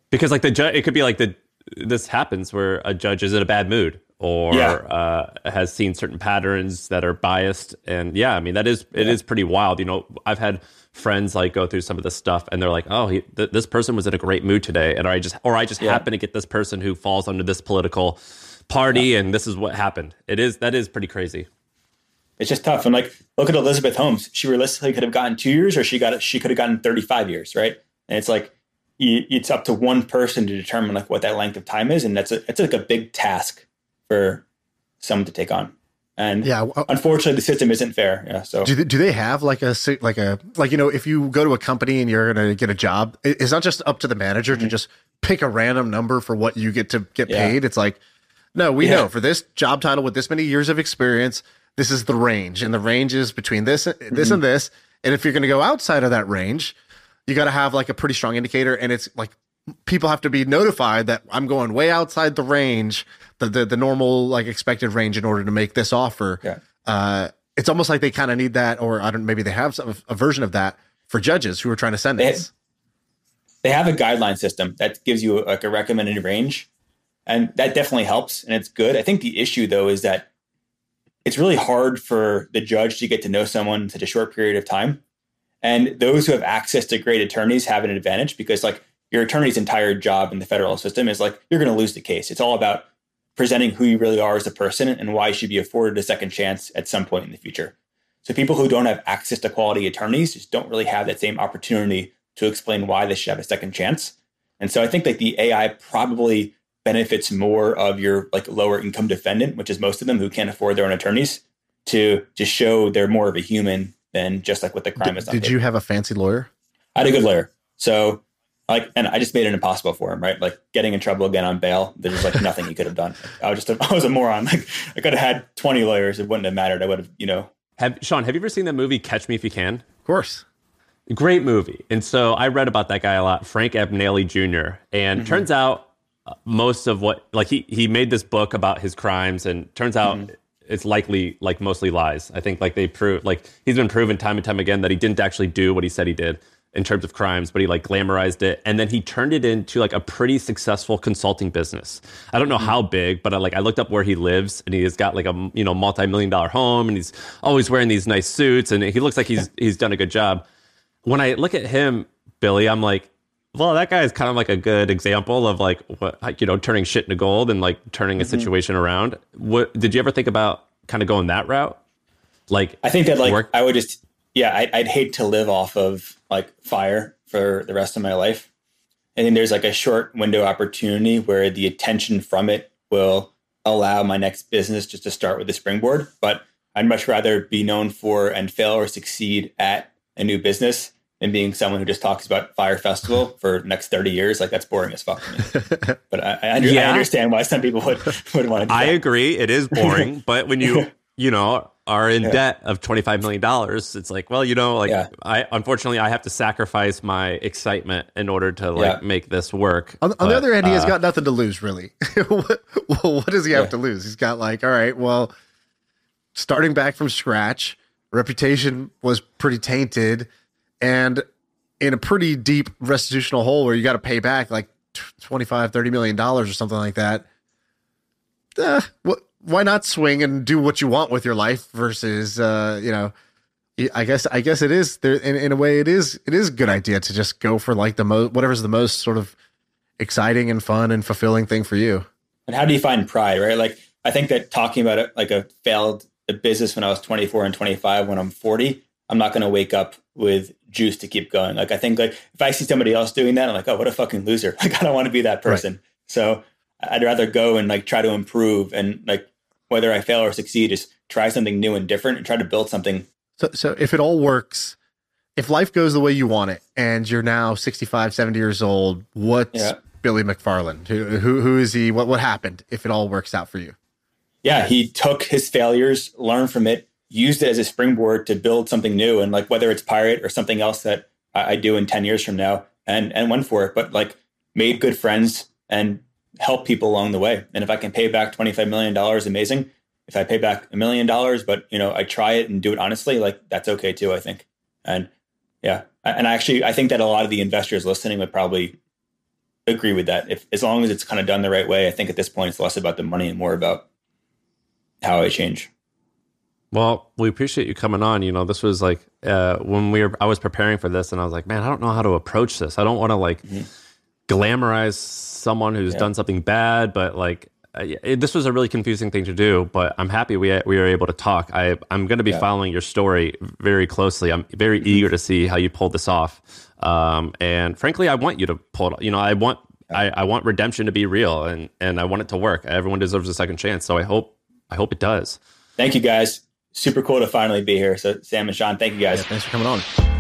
Because like the judge, it could be like the this happens where a judge is in a bad mood or Yeah. uh, has seen certain patterns that are biased, and yeah, I mean that is it is pretty wild. You know, I've had friends like go through some of this stuff, and they're like, "Oh, he, th- this person was in a great mood today," and I just or I just Yeah. happen to get this person who falls under this political party, and this is what happened. It is that is pretty crazy. It's just tough. And like, look at Elizabeth Holmes. She realistically could have gotten two years, or she got it. she could have gotten thirty five years, right? And it's like you, it's up to one person to determine like what that length of time is, and that's a it's like a big task for someone to take on. And Yeah, yeah, unfortunately, the system isn't fair. Yeah, so Do they, do they have like a like a like you know if you go to a company and you're gonna get a job, it's not just up to the manager to just pick a random number for what you get to get Mm-hmm. Yeah. paid. It's like, no, we Yeah. know for this job title with this many years of experience, this is the range, and the range is between this this Mm-hmm. and this. And if you're gonna go outside of that range, you got to have like a pretty strong indicator, and it's like people have to be notified that I'm going way outside the range, the the, the normal like expected range in order to make this offer Yeah. uh, it's almost like they kind of need that, or I don't. Maybe they have some, a version of that for judges who are trying to sentence. they have a guideline system that gives you like a recommended range, and that definitely helps and it's good. I think the issue though is that it's really hard for the judge to get to know someone in such a short period of time. And those who have access to great attorneys have an advantage because like your attorney's entire job in the federal system is like you're going to lose the case. It's all about presenting who you really are as a person and why you should be afforded a second chance at some point in the future. So people who don't have access to quality attorneys just don't really have that same opportunity to explain why they should have a second chance. And so I think that the AI probably benefits more of your like lower income defendant, which is most of them who can't afford their own attorneys, to to show they're more of a human than just like what the crime is. Did paper. you have a fancy lawyer? I had a good lawyer. So like, and I just made it impossible for him, right? Like getting in trouble again on bail. There's like nothing he could have done. I was just, a, I was a moron. Like I could have had 20 lawyers. It wouldn't have mattered. I would have, you know, Have Shaan, have you ever seen that movie Catch Me If You Can? Of course. Great movie. And so I read about that guy a lot, Frank Abagnale Jr. And turns out uh, most of what like he he made this book about his crimes and turns out it's likely like mostly lies. I think like they prove like he's been proven time and time again that he didn't actually do what he said he did in terms of crimes, but he like glamorized it and then he turned it into like a pretty successful consulting business. I don't know mm-hmm. how big, but I like I looked up where he lives and he has got like a you know multi-million dollar home and he's always wearing these nice suits and he looks like he's he's done a good job when I look at him, Billy, I'm like, well, that guy is kind of like a good example of like what like, you know, turning shit into gold and like turning a mm-hmm. situation around. What did you ever think about kind of going that route? Like, I think that like work- I would just yeah I, I'd hate to live off of like Fyre for the rest of my life. I think there's like a short window opportunity where the attention from it will allow my next business just to start with the springboard. But I'd much rather be known for and fail or succeed at a new business than being someone who just talks about Fyre Festival for the next 30 years. Like that's boring as fuck to me. but I, I, Yeah. I understand why some people would, would want to do I that. agree, it is boring, but when you you know are in debt of twenty five million dollars, it's like, well, you know, like Yeah. I unfortunately I have to sacrifice my excitement in order to like Yeah. make this work. On, on the other hand, he has uh, got nothing to lose, really. what, well, what does he have Yeah. to lose? He's got like, all right, well, starting back from scratch, reputation was pretty tainted, and in a pretty deep restitutional hole where you got to pay back like t- 25 30 million dollars or something like that uh, what, why not swing and do what you want with your life versus uh you know i guess i guess it is there in, in a way it is it is a good idea to just go for like the most whatever's the most sort of exciting and fun and fulfilling thing for you And how do you find pride, right? Like, I think that talking about it, like a failed business when I was 24 and 25, when I'm 40, I'm not going to wake up with juice to keep going. Like, I think like if I see somebody else doing that, I'm like, oh, what a fucking loser. Like, I don't want to be that person. So I'd rather go and like try to improve and like whether I fail or succeed, is try something new and different and try to build something. so so if it all works if life goes the way you want it and you're now 65 70 years old what's Yeah. billy mcfarland who, who who is he what what happened if it all works out for you yeah, he took his failures, learned from it, used it as a springboard to build something new. And like whether it's PYRT or something else that I, I do in 10 years from now and, and went for it, but like made good friends and help people along the way. And if I can pay back $25 million, amazing. If I pay back a million dollars, but you know, I try it and do it honestly, like that's okay too, I think. And yeah. And I actually, I think that a lot of the investors listening would probably agree with that. If as long as it's kind of done the right way, I think at this point it's less about the money and more about how I change. Well, we appreciate you coming on. You know, this was like uh, when we were. I was preparing for this, and I was like, man, I don't know how to approach this. I don't want to like glamorize someone who's Yeah. done something bad, but like uh, it, this was a really confusing thing to do. But I'm happy we we were able to talk. I I'm going to be Yeah. following your story very closely. I'm very eager to see how you pull this off. Um, and frankly, I want you to pull it. You know, I want. I, I want redemption to be real and, and I want it to work. Everyone deserves a second chance. So I hope I hope it does. Thank you guys. Super cool to finally be here. So Sam and Shaan, thank you guys. Yeah, thanks for coming on.